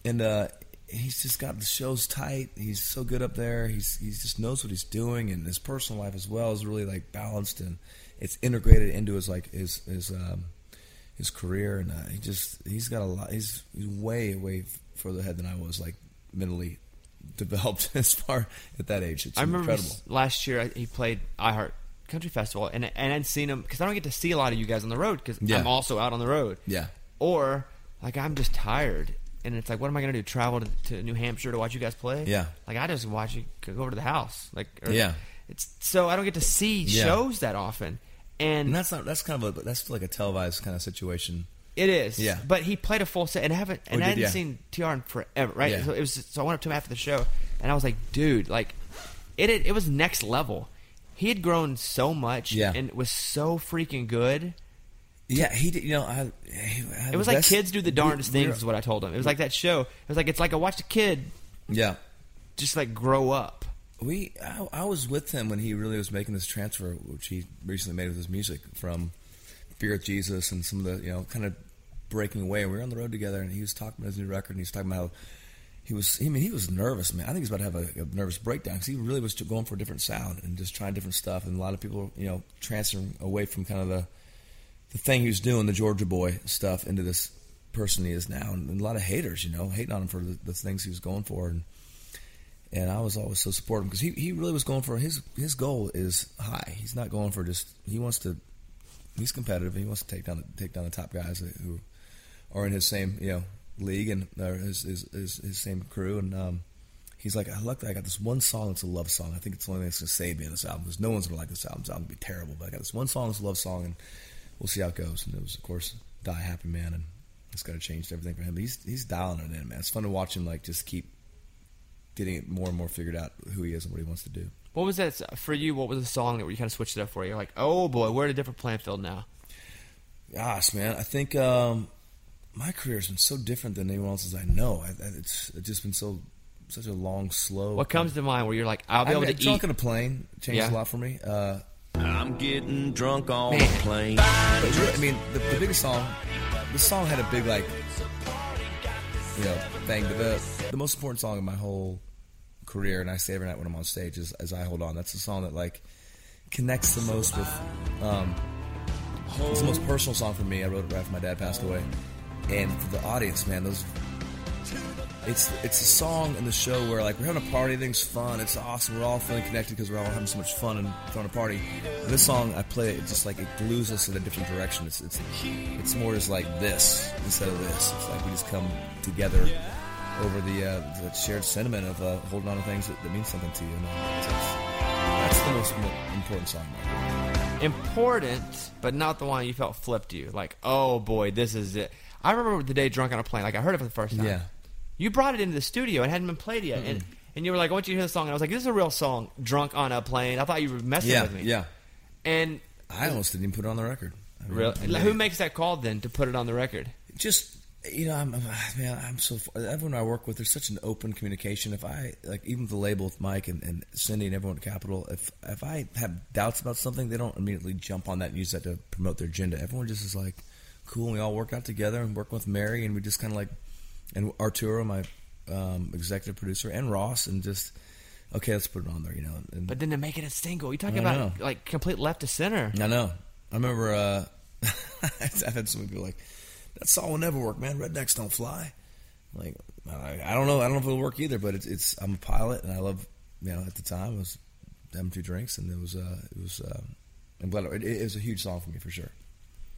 and uh, he's just got the shows tight. He's so good up there. He's he just knows what he's doing, and his personal life as well is really like balanced and it's integrated into his like his his um, his career. And uh, he just he's got a lot. He's, he's way way further ahead than I was like mentally developed as far at that age. It's I remember incredible. last year he played iHeart Country Festival, and and I'd seen him because I don't get to see a lot of you guys on the road because Yeah. I'm also out on the road. Yeah. Or like I'm just tired, and it's like, what am I going to do? Travel to, to New Hampshire to watch you guys play? Yeah. Like I just watch you go over to the house. Like or- Yeah. It's so I don't get to see Yeah. shows that often, and, And that's not that's kind of a that's like a televised kind of situation. It is. Yeah. But he played a full set, and I haven't, and Oh, I hadn't yeah. seen TR in forever, right? Yeah. So it was. So I went up to him after the show, and I was like, "Dude, like, it it, it was next level. He had grown so much, Yeah. and was so freaking good. Yeah, he did. You know, I, had It was like best- kids do the darndest we things, is what I told him. It was like that show. It was like it's like I watched a kid Yeah, just like grow up. We, I, I was with him when he really was making this transfer, which he recently made with his music from Fear of Jesus and some of the, you know, kind of breaking away. And we were on the road together, and he was talking about his new record, and he was talking about how he was. I mean, he was nervous, man. I think he was about to have a, a nervous breakdown because he really was going for a different sound and just trying different stuff. And a lot of people, you know, transferring away from kind of the the thing he was doing, the Georgia boy stuff, into this person he is now, and, and a lot of haters, you know, hating on him for the, the things he was going for, and and I was always so supportive because he, he really was going for his his goal is high. He's not going for just he wants to. He's competitive. He wants to take down take down the top guys who are in his same you know league and or his his, his, his same crew. And um, he's like, I luckily I got this one song that's a love song. I think it's the only thing that's gonna save me in this album because no one's gonna like this album. This album be terrible. But I got this one song that's a love song, and we'll see how it goes. And it was of course Die Happy Man, and it's kind of changed everything for him. But he's he's dialing it in, man. It's fun to watch him like just keep getting it more and more figured out who he is and what he wants to do. What was that for you? What was the song that you kind of switched it up for you? You're like, oh boy, we're at a different playing field now. Gosh, man, I think um, my career has been so different than anyone else's I know. I, I, it's, it's just been so such a long, slow. What comes to mind where you're like, I'll be I able to drunk eat? on a plane changed Yeah. a lot for me. Uh, I'm getting drunk on Man. the plane. but really, I mean, the, the biggest song, the song had a big like, you know, thing. But the the most important song in my whole career, and I say every night when I'm on stage, is "As I Hold On." That's the song that like connects the most with. Um, it's the most personal song for me. I wrote it right after my dad passed away, and for the audience, man, those. It's it's a song in the show where like we're having a party, things fun, it's awesome, we're all feeling connected because we're all having so much fun and throwing a party. And this song, I play it, just like it glues us in a different direction. It's it's it's more just like this instead of this. It's like we just come together over the uh, the shared sentiment of uh, holding on to things that, that mean something to you. And uh, that's the most important song. Important, but not the one you felt flipped you. Like, oh boy, this is it. I remember the day drunk on a plane. Like I heard it for the first time. Yeah. You brought it into the studio. It hadn't been played yet, and and you were like, I want you to hear the song. And I was like, this is a real song. Drunk on a plane. I thought you were messing Yeah, with me. yeah. And I almost didn't even put it on the record. I mean, really, did. who makes that call then to put it on the record? just you know, I'm, I'm man, I'm so everyone I work with. There's such an open communication. If I like, even the label with Mike and, and Cindy and everyone at Capitol, if if I have doubts about something, they don't immediately jump on that and use that to promote their agenda. Everyone just is like, cool. And we all work out together and work with Mary, and we just kind of like, and Arturo, my um, executive producer, and Ross, and just okay, let's put it on there. You know, and, But then to make it a single, you talk I about know. like complete left to center. I know. I remember uh, I've had some people like, that song will never work, man. Rednecks don't fly. Like, I, I don't know. I don't know if it'll work either, but it's, it's, I'm a pilot and I love, you know, at the time I was having two drinks and it was, uh, it was, uh, I'm glad it, it was a huge song for me for sure.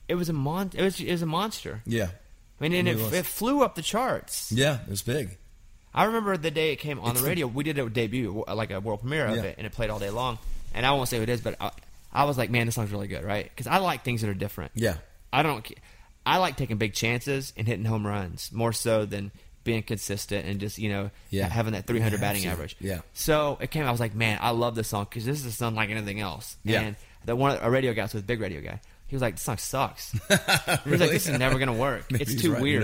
It was a mon. It was, it was a monster. Yeah. I mean, and It it, it flew up the charts. Yeah. It was big. I remember the day it came on It's the radio. We did a debut, like a world premiere of Yeah. it, and it played all day long. And I won't say who it is, but I, I was like, man, this song's really good, right? Because I like things that are different. Yeah. I don't. I like taking big chances and hitting home runs more so than being consistent and just you know Yeah. having that 300 Yeah, batting absolutely. average. Yeah. So it came. I was like, man, I love this song because this is unlike anything else. Yeah. And the one a radio guy, so the big radio guy, he was like, this song sucks. He was like, this is never gonna work. It's too right, weird.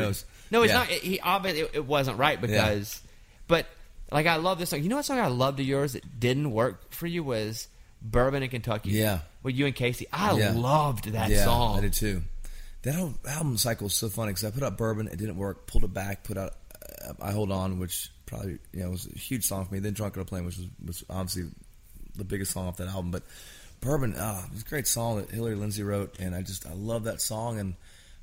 No, it's Yeah. not. It, he obviously it, it wasn't right because, but like I love this song. You know what song I loved of yours that didn't work for you was Bourbon in Kentucky. Yeah. with you and Kacey. I Yeah. loved that yeah, song. I did too. That whole album cycle is so funny because I put out Bourbon, it didn't work. Pulled it back, put out uh, I Hold On, which probably you know was a huge song for me. Then Drunk on a Plane, which was, was obviously the biggest song off that album. But Bourbon, ah, it was a great song that Hillary Lindsey wrote, and I just I love that song. And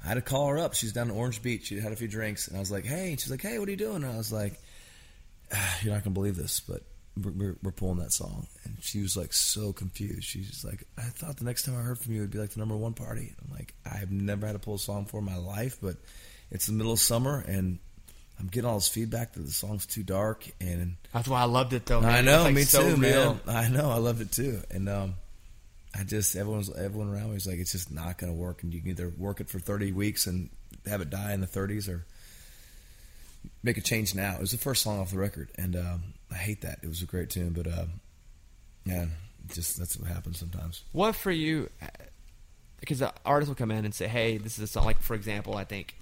I had to call her up. She's down in Orange Beach. She had a few drinks, and I was like, "Hey," and she's like, "Hey, what are you doing?" And I was like, ah, "You're not gonna believe this, but." We're, we're, we're pulling that song, and she was like so confused. She's like, I thought the next time I heard from you it would be like the number one party. I'm like, I've never had to pull a song for in my life, but it's the middle of summer, and I'm getting all this feedback that the song's too dark, and That's why I loved it though. Man. I know, like, me so too, real. man. I know, I loved it too, and um, I just everyone's everyone around me was like, it's just not going to work, and you can either work it for 30 weeks and have it die in the 30s, or make a change now. It was the first song off the record, and um, I hate that. It was a great tune, but um, yeah, just that's what happens sometimes. What for you? Because the artist will come in and say, "Hey, this is a song." Like for example, I think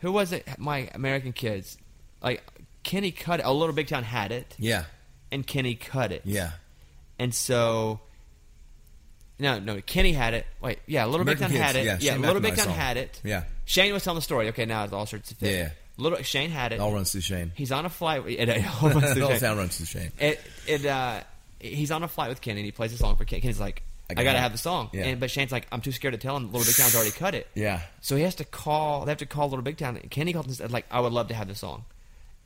who was it? My American Kids, like Kenny cut it. A Little Big Town had it, Yeah, and Kenny cut it. yeah, and so. No, no. Kenny had it. Wait, yeah. Little Big Town had it. yeah, Yeah, Shane Little Big Town had it. Yeah. Shane was telling the story. Okay, now it all starts to fit. Yeah. Little Shane had it. it all runs through Shane. He's on a flight. It, it all runs through Shane. runs through Shane. It, it, uh, he's on a flight with Kenny and he plays a song for Kenny. Kenny's like, I I, gotta gotta have the song. Yeah. And, but Shane's like, I'm too scared to tell him Little Big Town's already cut it. Yeah, So he has to call, they have to call Little Big Town. And Kenny called and said, like, I would love to have the song.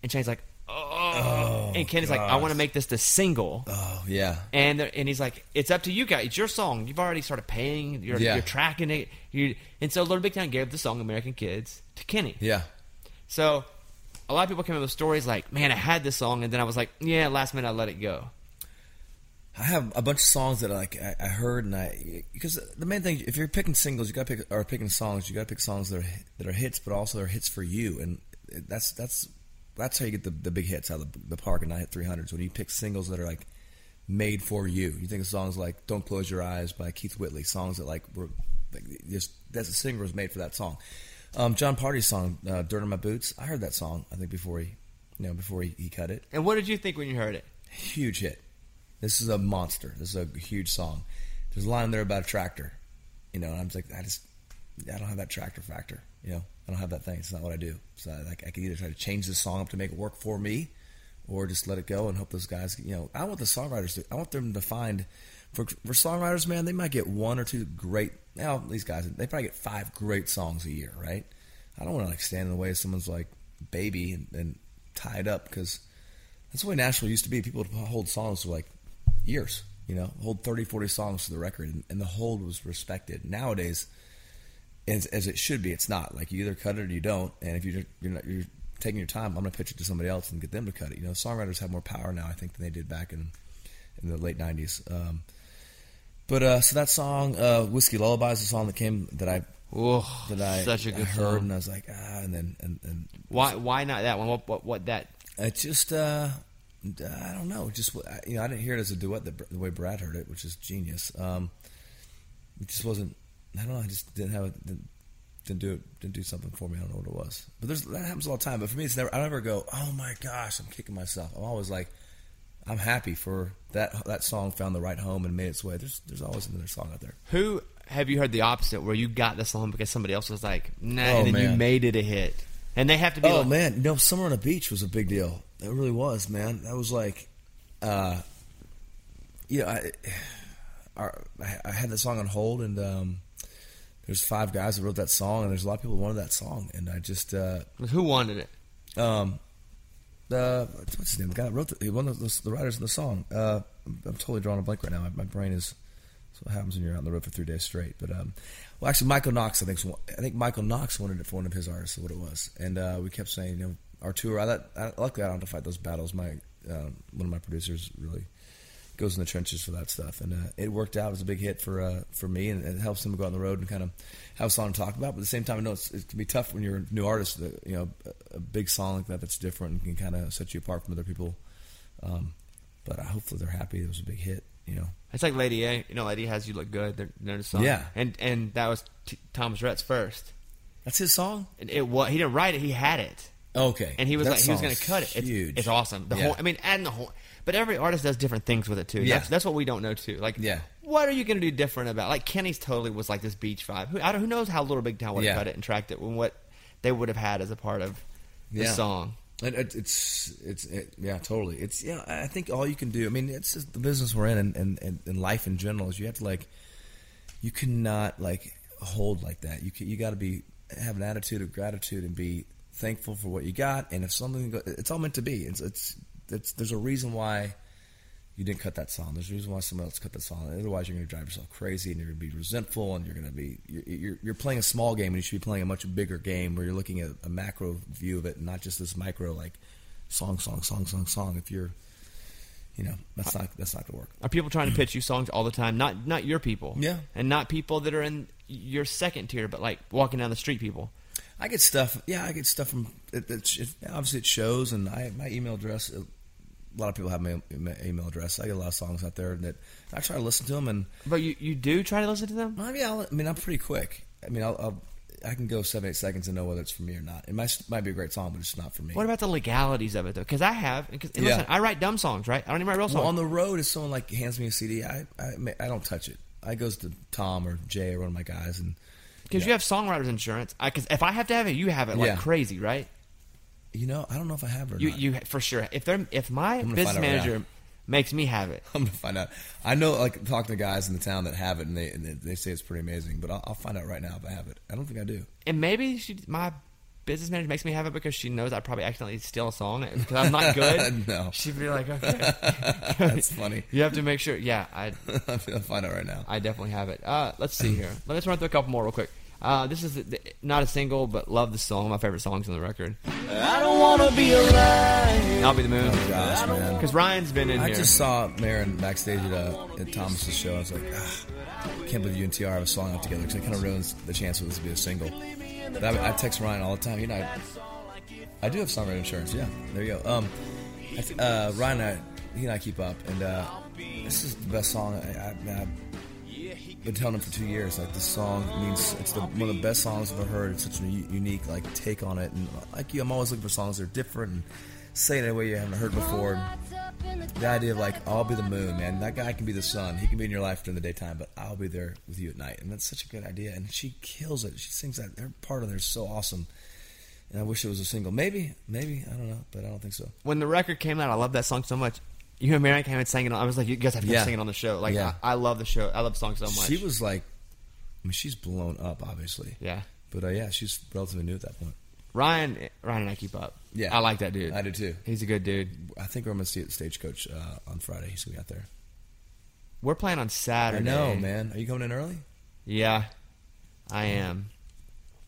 And Shane's like, oh. and Kenny's like, I want to make this the single. oh yeah, And and he's like, it's up to you guys. It's your song. You've already started paying. You're, Yeah. you're tracking it. You, and so Little Big Town gave the song American Kids to Kenny. yeah. So a lot of people came up with stories like, man, I had this song. And then I was like, yeah, last minute I let it go. I have a bunch of songs that like I, I heard and I because the main thing if you're picking singles you got to pick or picking songs you got to pick songs that are that are hits but also that are hits for you and that's that's that's how you get the, the big hits out of the, the park and not hit 300s when you pick singles that are like made for you. You think of songs like "Don't Close Your Eyes" by Keith Whitley, songs that like were like just that's a singer was made for that song. Um, Jon Pardi's song uh, "Dirt on My Boots." I heard that song. I think before he, you know, before he, he cut it. And what did you think when you heard it? Huge hit. This is a monster. This is a huge song. There's a line in there about a tractor. You know, and I'm like, I just, I don't have that tractor factor. You know, I don't have that thing. It's not what I do. So I, I can either try to change this song up to make it work for me, or just let it go and hope those guys. You know, I want the songwriters to. I want them to find. For, for songwriters, man, they might get one or two great. Now these guys, they probably get five great songs a year, right? I don't want to like stand in the way of someone's like baby and, and tie it up because that's the way Nashville used to be. People would hold songs for like years, you know, hold 30, 40 songs to the record, and, and the hold was respected. Nowadays, as, as it should be, it's not. Like you either cut it or you don't, and if you're you're, not, you're taking your time, I'm going to pitch it to somebody else and get them to cut it. You know, songwriters have more power now, I think, than they did back in in the late '90s. Um, but uh, so that song, uh, "Whiskey Lullaby," is a song that came that I Oh, that I, such a I good heard, song. and I was like, ah, and then and, and Why why not that one? What what, what that? It just, uh, I don't know. Just you know, I didn't hear it as a duet the, the way Brad heard it, which is genius. Um, it just wasn't. I don't know. I just didn't have it. Didn't, didn't do it. Didn't do something for me. I don't know what it was. But there's that happens all the time. But for me, it's never. I never go. Oh my gosh, I'm kicking myself. I'm always like, I'm happy for that. That song found the right home and made its way. There's there's always another song out there. Who have you heard the opposite where you got the song because somebody else was like, nah, Oh, and then you made it a hit, and they have to be. Oh like, man, you know, summer on the beach was a big deal. It really was, man. That was like, uh, yeah, I, I, I had that song on hold, and um, there's five guys that wrote that song, and there's a lot of people who wanted that song, and I just, uh, Who wanted it? um, the what's his name? The guy that wrote the, one of the, the writers in the song. Uh, I'm, I'm totally drawing a blank right now. My, my brain is. That's what happens when you're out on the road for three days straight. But um, well, actually, Michael Knox, I think, I think Michael Knox wanted it for one of his artists, what it was, and uh, we kept saying, you know, our tour. I, let, I luckily I don't have to fight those battles. My uh, one of my producers really goes in the trenches for that stuff, and uh, it worked out. It was a big hit for uh, for me, and it helps them go out on the road and kind of have a song to talk about. But at the same time, I know it's, it can be tough when you're a new artist. uh, You know, a, a big song like that that's different and can kind of set you apart from other people. Um, but uh, hopefully they're happy. It was a big hit. You know, It's like Lady A. You know, Lady has you look good. They're, they're the song. Yeah. and and that was T- Thomas Rhett's first. that's his song. And it was he didn't write it. He had it, Okay, and he was That like he was going to cut it. It's, Huge. it's awesome. The Yeah. whole, I mean, adding the whole. But every artist does different things with it too. Yeah. That's, that's what we don't know too. Like, Yeah. what are you going to do different about? Like Kenny's totally was like this beach vibe. Who, I don't, who knows how Little Big Town would have Yeah. cut it and tracked it and what they would have had as a part of the Yeah. song. It, it, it's it's it, yeah, totally. It's yeah. I think all you can do. I mean, it's just the business we're in, and, and, and, and life in general is you have to like, you cannot like hold like that. You can, you got to be have an attitude of gratitude and be thankful for what you got. And if something, go, it's all meant to be. It's it's it's there's a reason why you didn't cut that song. There's a reason why someone else cut that song. Otherwise, you're going to drive yourself crazy, and you're going to be resentful, and you're going to be you're, you're, you're playing a small game, and you should be playing a much bigger game where you're looking at a macro view of it, and not just this micro like song, song, song, song, song. If you're, you know, that's not that's not going to work. Are people trying to pitch you songs all the time? Not not your people. Yeah. And not people that are in your second tier, but like walking down the street people. I get stuff. Yeah, I get stuff from. It, it, it, obviously, it shows, and I my email address. A lot of people have my, my email address. I get a lot of songs out there that I try to listen to them, and But you, you do try to listen to them? Maybe I'll, I mean, I'm pretty quick. I mean, I'll, I'll I can go seven, eight seconds and know whether it's for me or not. It might might be a great song, but it's not for me. What about the legalities of it though? Because I have. Cause, Yeah. listen, I write dumb songs, right? I don't even write real songs. well, on the road, if someone like hands me a CD, I I, I don't touch it. I goes to Tom or Jay or one of my guys, and Because you have songwriters insurance. Because if I have to have it, you have it like Yeah. crazy, right? You know, I don't know if I have it or You not. you for sure. If they're if my business find out right manager makes me have it, I'm gonna find out. I know, like talking to guys in the town that have it, and they and they, they say it's pretty amazing. But I'll, I'll find out right now if I have it. I don't think I do. and maybe she my business manager makes me have it because she knows I probably accidentally steal a song because I'm not good. No. she'd be like, okay, That's funny. you have to make sure. Yeah, I I'll find out right now. I definitely have it. Uh, let's see here. Let's run through a couple more real quick. Uh, this is the, not a single, but love the song. My favorite songs on the record. I don't wanna be alive. I'll be the moon. Oh gosh, man. Because Ryan's been in I here. just saw Maren backstage at, uh, at Thomas's show. I was like, ah, can't believe you and TR have a song out together because it kind of ruins the chance for this to be a single. But I, I text Ryan all the time. You know, I, I do have songwriting insurance. Yeah, there you go. Um, I th- uh, Ryan, and I, he and I keep up, and uh, this is the best song. I, I, I've been telling him for two years. Like this song means it's the, one of the best songs I've ever heard. It's such a unique like take on it, and like you, I'm always looking for songs that are different and say it in a way you haven't heard before. The idea of like I'll be the moon, man. That guy can be the sun. He can be in your life during the daytime, but I'll be there with you at night. And that's such a good idea. And she kills it. She sings that. Her part of there is so awesome. And I wish it was a single. Maybe, maybe I don't know, but I don't think so. When the record came out, I love that song so much. You and came and sang it. On, I was like, you guys have to Yeah. sing it on the show. Like, Yeah. I, I love the show. I love the song so much. She was like, I mean, she's blown up, obviously. yeah. But uh, yeah, she's relatively new at that point. Ryan, Ryan and I keep up. Yeah. I like that dude. I do too. He's a good dude. I think we're gonna see it at Stagecoach uh, on Friday. He's gonna be out there. We're playing on Saturday. I know, man. Are you coming in early? Yeah, I am.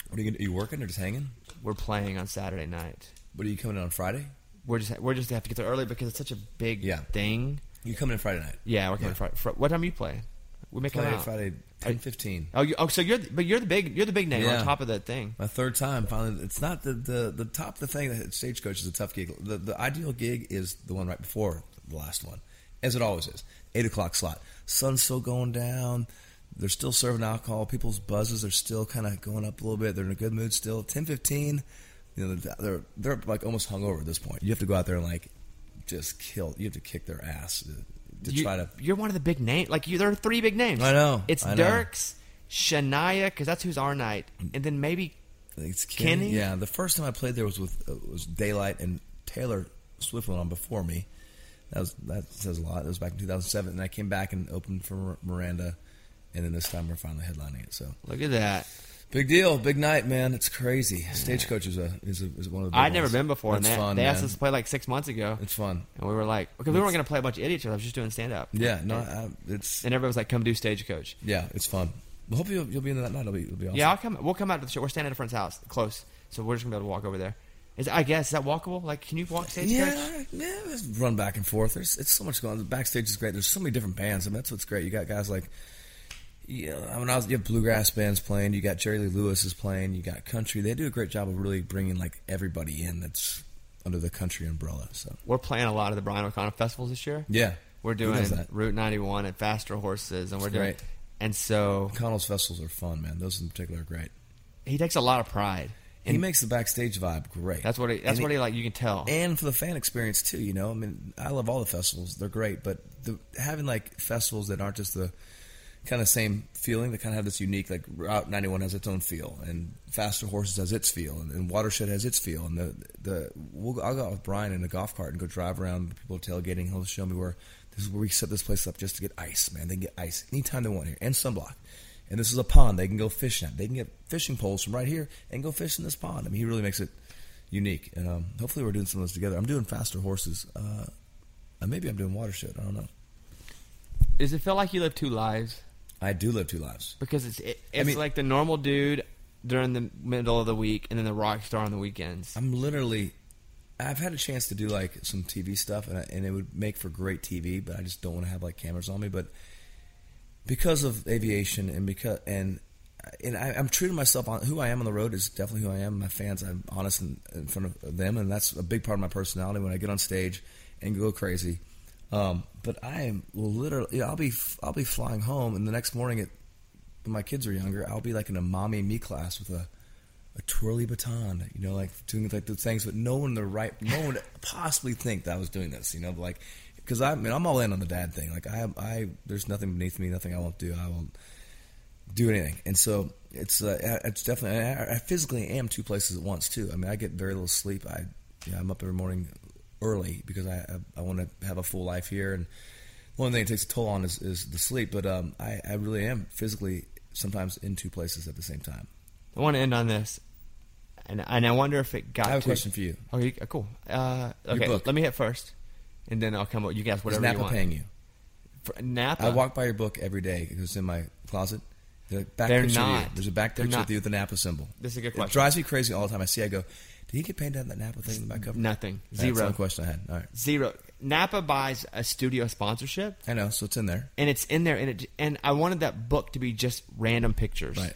What are you? Gonna, are you working or just hanging? We're playing on Saturday night. What are you coming in on Friday? We're just we're just have to get there early because it's such a big Yeah. thing. You coming in Friday night? Yeah, we're coming Yeah. Friday. Fr- what time you play? We make it Friday, out. Friday, ten fifteen. Oh, you, oh, so you're the, but you're the big you're the big name Yeah. on top of that thing. My third time finally. It's not the the the top. The thing that Stagecoach is a tough gig. The the ideal gig is the one right before the last one, as it always is. Eight o'clock slot. Sun's still going down. They're still serving alcohol. People's buzzes are still kind of going up a little bit. They're in a good mood still. Ten fifteen. You know they're they're, like almost hungover at this point. You have to go out there and like just kill. You have to kick their ass to, to you, try to. You're one of the big names. Like you, there are three big names. I know, It's I know. Dierks, Shania, because that's who's our night, and then maybe it's Kenny. Kenny? Yeah, the first time I played there was with uh, was Daylight and Taylor Swift went on before me. That was that says a lot. That was back in 2007, and I came back and opened for Miranda, and then this time we're finally headlining it. So look at that. Big deal, big night, man. It's crazy. Stagecoach is a is, a, is one of the. I'd never ones. been before, and It's they, fun, they asked us to play like six months ago, It's fun. and we were like, because we weren't going to play a bunch of idiots. I was just doing stand up. Yeah, no, I, it's And everybody was like, "Come do stagecoach." yeah, it's fun. Well, hopefully you'll, you'll be in there that night. It'll be, it'll be awesome. Yeah, I'll come. We'll come out to the show. We're standing at a friend's house, close, so we're just gonna be able to walk over there. Is I guess is that walkable? Like, can you walk stagecoach? Yeah, yeah, run back and forth. There's it's so much going on. The backstage is great. There's so many different bands. I mean, that's what's great. You got guys like, you know, when I was, you have bluegrass bands playing. You got Jerry Lee Lewis is playing. You got country. They do a great job of really bringing like everybody in that's under the country umbrella. So We're playing a lot of the Brian O'Connell festivals this year. yeah, We're doing? Route 91 and Faster Horses, and we're doing. great. And so Connell's festivals are fun, man. Those in particular are great. he takes a lot of pride. he makes the backstage vibe great. That's what he. That's And what he like. You can tell. and for the fan experience too. You know, I mean, I love all the festivals; they're great. But the, having like festivals that aren't just the kind of same feeling, that kind of have this unique, like Route 91 has its own feel, and Faster Horses has its feel, and, and Watershed has its feel, and the the we'll, I'll go out with Brian in a golf cart and go drive around. People tailgating. He'll show me where this is where we set this place up just to get ice. Man, they get ice anytime they want here, and sunblock. And this is a pond they can go fishing at. They can get fishing poles from right here and go fish in this pond. I mean, he really makes it unique. And um, hopefully, we're doing some of those together. I'm doing faster horses. Uh, maybe I'm doing watershed. I don't know. Does it feel like you live two lives? I do live two lives. Because it's it, it's mean- like the normal dude during the middle of the week, and then the rock star on the weekends. I'm literally. I've had a chance to do like some TV stuff, and, I, and it would make for great TV. But I just don't want to have like cameras on me. But because of aviation and because and and I, I'm true to myself on who I am on the road is definitely who I am. My fans, I'm honest in, in front of them, and that's a big part of my personality when I get on stage and go crazy. Um, but I am literally, yeah, I'll be I'll be flying home, and the next morning, at, when my kids are younger, I'll be like in a mommy me class with a a twirly baton, you know, like doing like the things, but no one the right, no one would possibly think that I was doing this, you know, like because I, I mean I'm all in on the dad thing. Like I, I, there's nothing beneath me, nothing I won't do. I won't do anything, and so it's uh, it's definitely. I, I physically am two places at once too. I mean, I get very little sleep. I, know, I'm up every morning early because I, I, I want to have a full life here, and one thing it takes a toll on is, is the sleep. But um, I, I really am physically sometimes in two places at the same time. I want to end on this, and and I wonder if it got. I have a to, question for you. Okay, you, uh, cool. Uh, okay, book. let me hit first, and then I'll come up. You guys, Is whatever you Napa want. paying you? For, Napa. I walk by your book every day because it's in my closet. The back They're picture you. not. There's a back picture with you with the Napa symbol. This is a good It question. drives me crazy all the time. I see. I go, did he get paid to have that Napa thing in the back cover? Nothing. That's the Zero. question I had. All right, Zero. Napa buys a studio sponsorship, I know. So it's in there. and it's in there, and it and I wanted that book to be just random pictures, Right.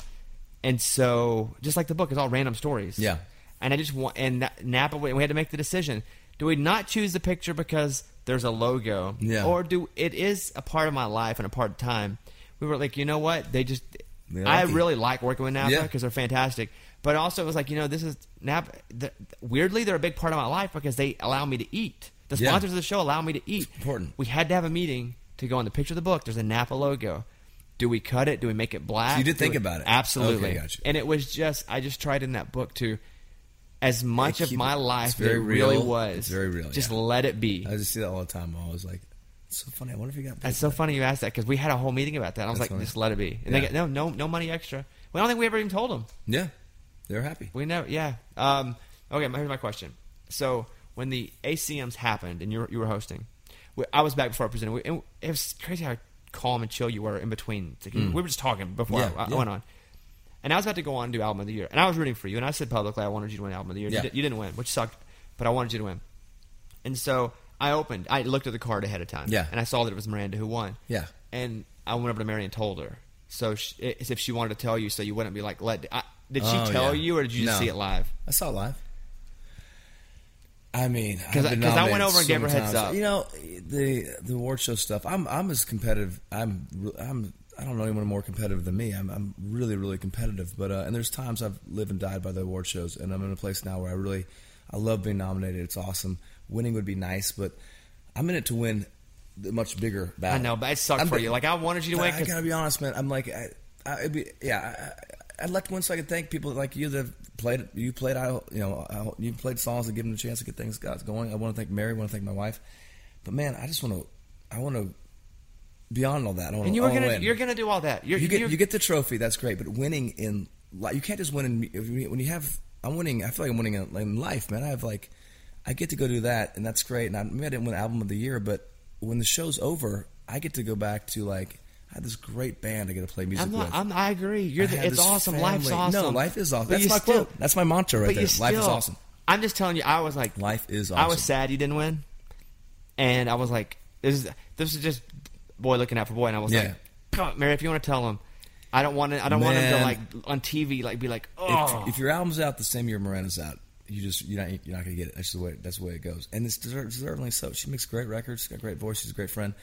And so, just like the book, it's all random stories. Yeah. and I just want and Na- Napa. We we had to make the decision: do we not choose the picture because there's a logo, Yeah. or do it is a part of my life and a part of time? We were like, you know what? They just. They I like you. really like working with Napa Yeah. because they're fantastic. But also, it was like, you know, this is Napa. The, weirdly, they're a big part of my life because they allow me to eat. The Yeah. sponsors of the show allow me to eat. important. We had to have a meeting to go on the picture of the book. There's a Napa logo. Do we cut it? Do we make it black? So you did Do think we- about it. Absolutely. Okay, gotcha. And it was just, I just tried in that book to, as much of keep my it- life it's that it really real. was. It's very real, Just yeah. let it be. I just see that all the time. I was like, it's so funny. I wonder if you got. That's so funny you asked that because we had a whole meeting about that. I was That's like, funny. just let it be. And Yeah. they get no, no, no money extra. Well, I don't think we ever even told them. Yeah, they're happy. We never, yeah. Um, okay, here's my question. So when the ACMs happened and you were, you were hosting, we, I was back before I presented. We, and it was crazy how calm and chill you were in between. Like, We were just talking before Mm. Yeah, I, I yeah. went on. And I was about to go on and do album of the year, and I was rooting for you. And I said publicly, I wanted you to win album of the year. Yeah. You, did, you didn't win, which sucked, but I wanted you to win. And so I opened. I looked at the card ahead of time. Yeah. And I saw that it was Miranda who won. Yeah. And I went over to Mary and told her. So she, it's if she wanted to tell you, so you wouldn't be like, let. I, did she Oh, tell yeah. you, or did you just No. see it live? I saw it live. I mean, 'Cause I- I've been 'cause I went nominated over and so gave her many heads times. up. You know, the the award show stuff. I'm I'm as competitive. I'm re- I'm I don't know anyone more competitive than me. I'm I'm really really competitive. But uh, and there's times I've lived and died by the award shows, and I'm in a place now where I really I love being nominated. It's awesome. Winning would be nice, but I'm in it to win the much bigger battle. I know, but it sucked I'm for big- you. Like I wanted you to win. I 'cause- gotta be honest, man. I'm like, I, I, it'd be, yeah, I, I'd like to win so I could thank people like you that played. You played, I, you know, I, you played songs and give them a chance to get things got going. I want to thank Mary. I want to thank my wife. But man, I just want to, I want to. Beyond all that, I want and you to were gonna, win. you're gonna do all that. You're, you get you're- you get the trophy. That's great, but winning in li- you can't just win in when you have. I'm winning. I feel like I'm winning in, in life, man. I have like, I get to go do that, and that's great. And I, maybe I didn't win album of the year, but when the show's over, I get to go back to like. I had this great band I get to play music I'm not, with. I'm, I agree. You're the, it's awesome. family. Life's awesome. No, life is awesome. But That's my still- quote. That's my mantra right there. you Life is awesome. I'm just telling you. I was like, Life is awesome. I was sad you didn't win, and I was like, this is this is just boy looking out for boy, and I was Yeah. like, "Come on, Mary, if you want to tell him, I don't want to. I don't want him to like on TV like be like, oh, If, if your album's out the same year Miranda's out, you just you're not you're not gonna get it. That's the way that's the way it goes. And it's deserved, deservedly so. She makes great records. She's got a great voice. She's a great friend,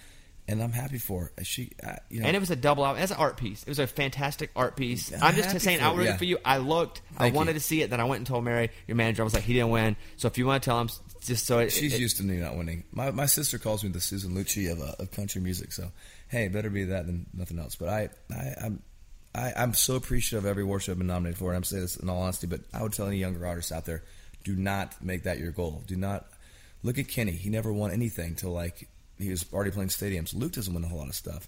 and I'm happy for her. She, uh, you know, And it was a double out. As an art piece, it was a fantastic art piece. I'm I'm just saying, I it, rooted yeah. for you. I looked. Thank I wanted you. to see it. Then I went and told Mary, your manager. I was like, he didn't win. So if you want to tell him, just so it, she's it- used to me not winning. My my sister calls me the Susan Lucci of, uh, of country music. So hey, better be that than nothing else. But I I I'm. I, I'm so appreciative of every award show I've been nominated for, and I'm saying this in all honesty. But I would tell any younger artists out there, do not make that your goal. Do not look at Kenny. He never won anything till like he was already playing stadiums. Luke doesn't win a whole lot of stuff,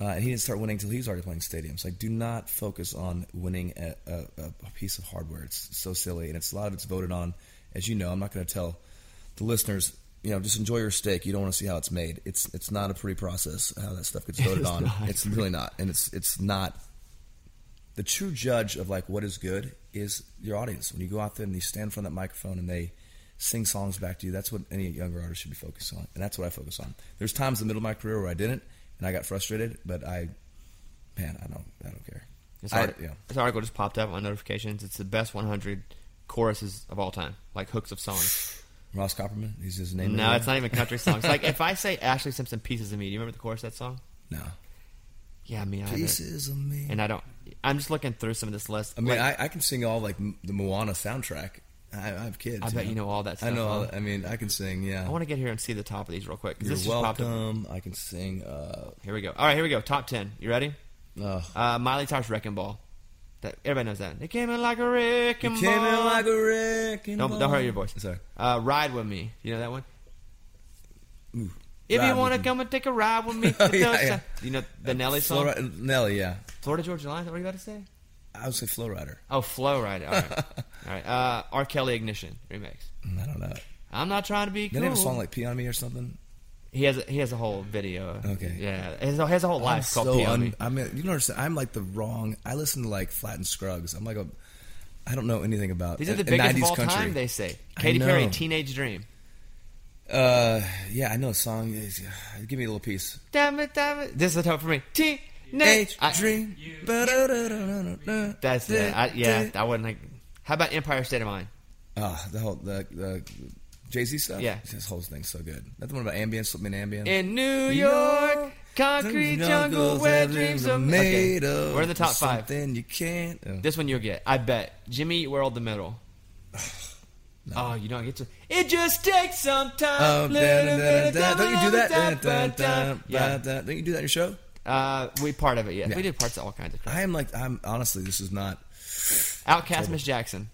uh, and he didn't start winning until he was already playing stadiums. Like, do not focus on winning a, a, a piece of hardware. It's so silly, and it's a lot of it's voted on. As you know, I'm not going to tell the listeners. You know, just enjoy your steak. You don't want to see how it's made. It's it's not a pretty process how that stuff gets voted on. not. It's really not, and it's it's not the true judge of like what is good is your audience. When you go out there and you stand in front of that microphone and they sing songs back to you, that's what any younger artist should be focused on, and that's what I focus on. There's times in the middle of my career where I didn't, and I got frustrated, but I, man, I don't, I don't care. This, I- art- yeah. this article just popped up on notifications. It's the best 100 choruses of all time, like hooks of songs. Ross Copperman, he's his name. No, it's not even country songs. Like if I say Ashlee Simpson "Pieces of Me," do you remember the chorus of that song? No, Yeah, me either. pieces of me. And I don't. I'm just looking through some of this list. I mean, Like, I, I can sing all like the Moana soundtrack. I, I have kids. I bet you know all that stuff. I know. All huh? I mean, I can sing. Yeah. I want to get here and see the top of these real quick. 'cause You're this just popped up. welcome. I can sing. Uh, Here we go. All right, here we go. Top ten. You ready? uh, Uh, Miley Cyrus "Wrecking Ball." That everybody knows that. They came in like a wrecking ball. came in like a wrecking Don't, ball. don't hurt your voice. Sorry. Uh, ride with me. You know that one. Ooh, If Ride you want to me. come and take a ride with me, Oh, yeah, yeah. you know the Nelly song, Nelly, yeah. Florida Georgia Line. What are you about to say? I would say Flo Rida. Oh, Flo Rida. All right, all right. Uh, R. Kelly Ignition remix. I don't know. I'm not trying to be cool. They have a song like "Pee on Me" or something. he has. A, he has a whole video. Okay. Yeah, he has a, he has a whole life I'm called so Pee on un- Me. I mean, you don't understand. I'm like the wrong. I listen to like Flatt and Scruggs. I'm like a. I don't know anything about. These are the biggest of 90s all country. time. They say. Katy Perry. Teenage Dream. Uh, yeah, I know a song. Is- Give me a little piece. Damn it, damn it. This is the top for me. Teenage H I- dream. That's it. I, yeah, I wouldn't like. How about Empire State of Mind? Oh, the whole the, the Jay Z stuff. Yeah. this whole thing's so good. That's the one about ambient, slip me in ambient. In New York, concrete jungle where dreams are made Okay, of. We're in the top five. Then you can't. oh. This one you'll get. I bet. Jimmy Eat World, the middle. Oh, you don't get to. It just takes some time. Oh, da, da, da. Don't you do that? Da, time, da, but uh, da, time. Yeah. da, da. Don't you do that in your show? Uh, we part of it. Yeah, Yeah. we did parts of all kinds of crap. I am like I'm honestly. This is not. OutKast Miss Jackson.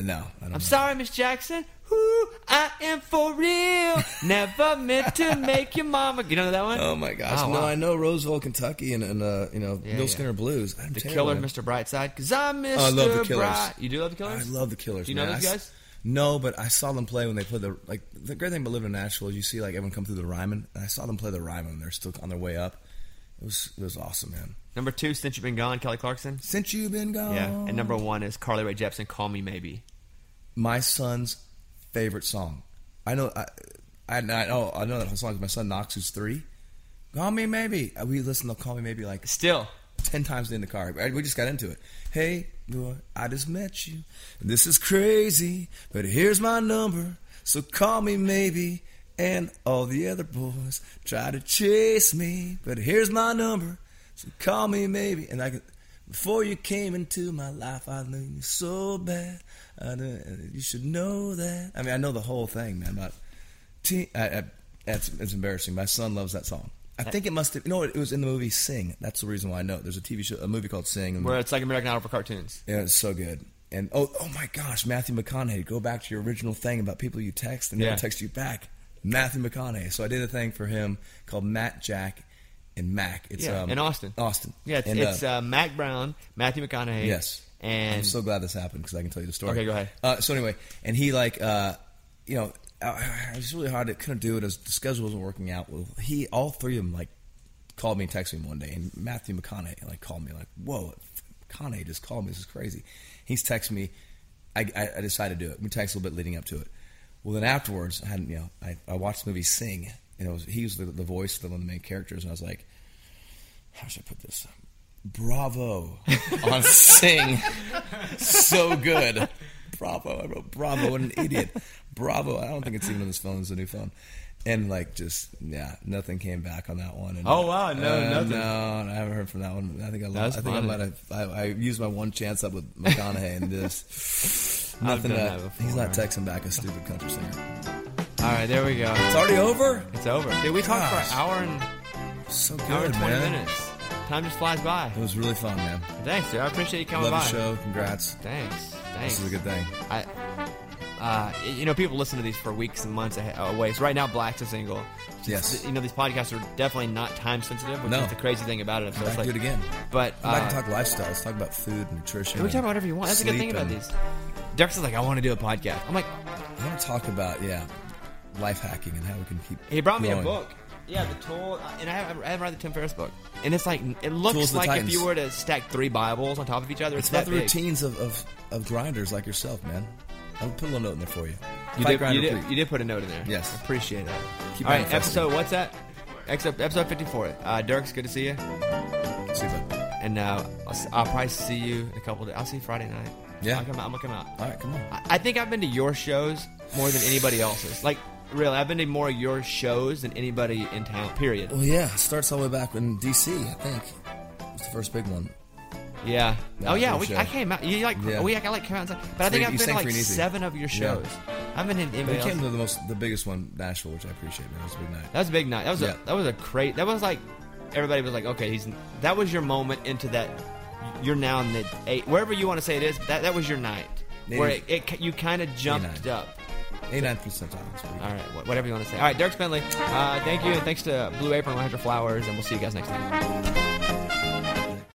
No, I don't. I'm know. sorry, Miss Jackson. Who I am for real. Never meant to make your mama. You know that one? Oh my gosh! Oh, no, wow. I know Roseville, Kentucky, and, and uh, you know Yeah, Bill yeah. Skinner Blues. I'm The terrible, Killer, man. Mr. Brightside. Cause I'm Mr. Oh, I love the Killers. Bright. You do love the Killers? I love the Killers. Do you know man. those I s- guys? No, but I saw them play when they played the like. The great thing about living in Nashville is you see like everyone come through the Ryman, and I saw them play the Ryman. and They're still on their way up. It was it was awesome, man. Number two, Since You've Been Gone, Kelly Clarkson. Since you've been gone, Yeah. And number one is Carly Rae Jepsen, Call Me Maybe. my son's favorite song. I know. I, I, I know. I know that song. My son Knox, who's three. Call me maybe. We listen to Call Me Maybe like Still. ten times in the car. We just got into it. Hey, I just met you. This is crazy, but here's my number. So call me maybe. And all the other boys try to chase me, but here's my number. So call me maybe. And I can. Before you came into my life, I knew you so bad. I knew, uh, you should know that. I mean, I know the whole thing, man. But Teen, I, I, that's it's embarrassing. My son loves that song. I think it must have. You know, it was in the movie Sing. That's the reason why I know. There's a TV show, a movie called Sing. Where it's like American Idol for cartoons. yeah, it's so good. And oh, oh my gosh, Matthew McConaughey. Go back to your original thing about people you text and Yeah. don't text you back. Matthew McConaughey. So I did a thing for him called Matt Jack and Mac. It's Yeah, um, in Austin. Austin. Yeah, it's, And, it's uh, uh, Mack Brown, Matthew McConaughey. Yes. And I'm so glad this happened because I can tell you the story. Okay, go ahead. Uh, so anyway, and he like, uh, you know, uh, it was really hard. to couldn't do it as the schedule wasn't working out. Well, he, all three of them, like, called me and texted me one day, and Matthew McConaughey like called me like, "Whoa, McConaughey just called me. This is crazy." He's texting me. I, I, I decided to do it. We texted a little bit leading up to it. Well, then afterwards, I had you know, I, I watched the movie Sing, and it was he was the, the voice of one of the main characters, and I was like, how should I put this? Bravo on Sing, so good. Bravo! I wrote Bravo. What an idiot! Bravo! I don't think it's even on this phone. It's a new phone, and like just yeah, nothing came back on that one. And, Oh, wow, no, uh, nothing. No, I haven't heard from that one. I think I lost. I think I might have. I, I used my one chance up with McConaughey and this. Nothing. before. he's not texting back a stupid country singer. all right, there we go. It's already over. It's over. Did we talk for an hour and So good, hour and twenty man. minutes. Time just flies by. It was really fun, man. Thanks, dude. I appreciate you coming Love by. the show. Congrats. Thanks. Thanks. This is a good thing. I, uh, you know, people listen to these for weeks and months away. So right now, Black's a single. Yes. You know, these podcasts are definitely not time sensitive, which No. is the crazy thing about it. So Back like, to it again. But Come back uh, talk lifestyle. Let's talk about food, and nutrition. we talk about whatever you want. That's a good thing about and- these. Dierks like, I want to do a podcast. I'm like, I want to talk about yeah, life hacking and how we can keep. he brought me a book. Yeah, the tool, and I haven't, I haven't read the Tim Ferriss book, and it's like it looks Tools of the like if you were to stack three Bibles on top of each other. It's, It's about the big. routines of, of, of grinders like yourself, man. I'll put a little note in there for you. You did, grinder, you, did, you did put a note in there. Yes. I appreciate that. Keep All right, episode, what's that? Episode, episode 54. Uh, Dierks good to see you. See you. And uh, I'll, I'll probably see you in a couple days. I'll see you Friday night. Yeah. I'll come out, I'm going to come out. All right, come on. I, I think I've been to your shows more than anybody else's. Like, really, I've been to more of your shows than anybody in town, period. Well, yeah, it starts all the way back in D.C. I think it's the first big one. Yeah. Yeah, oh, yeah. We. I came out. You like, Yeah. we, I like came out. But I think I've been to like Free and Easy. seven of your Yeah. shows. I haven't been in. Anybody it came else. to the most, the biggest one, Nashville, which I appreciate. Man, it was a big night. That was a big night. That was Yeah. a that was a great. That was like everybody was like, okay, he's. That was your moment into that. You're now in the eight, wherever you want to say it is. That that was your night where it, it you kind of jumped nine. up. Eighty-nine percent time. It's pretty good. All right, whatever you want to say. All right, Dierks Bentley, uh, thank you, and thanks to Blue Apron 100 Flowers, and we'll see you guys next time.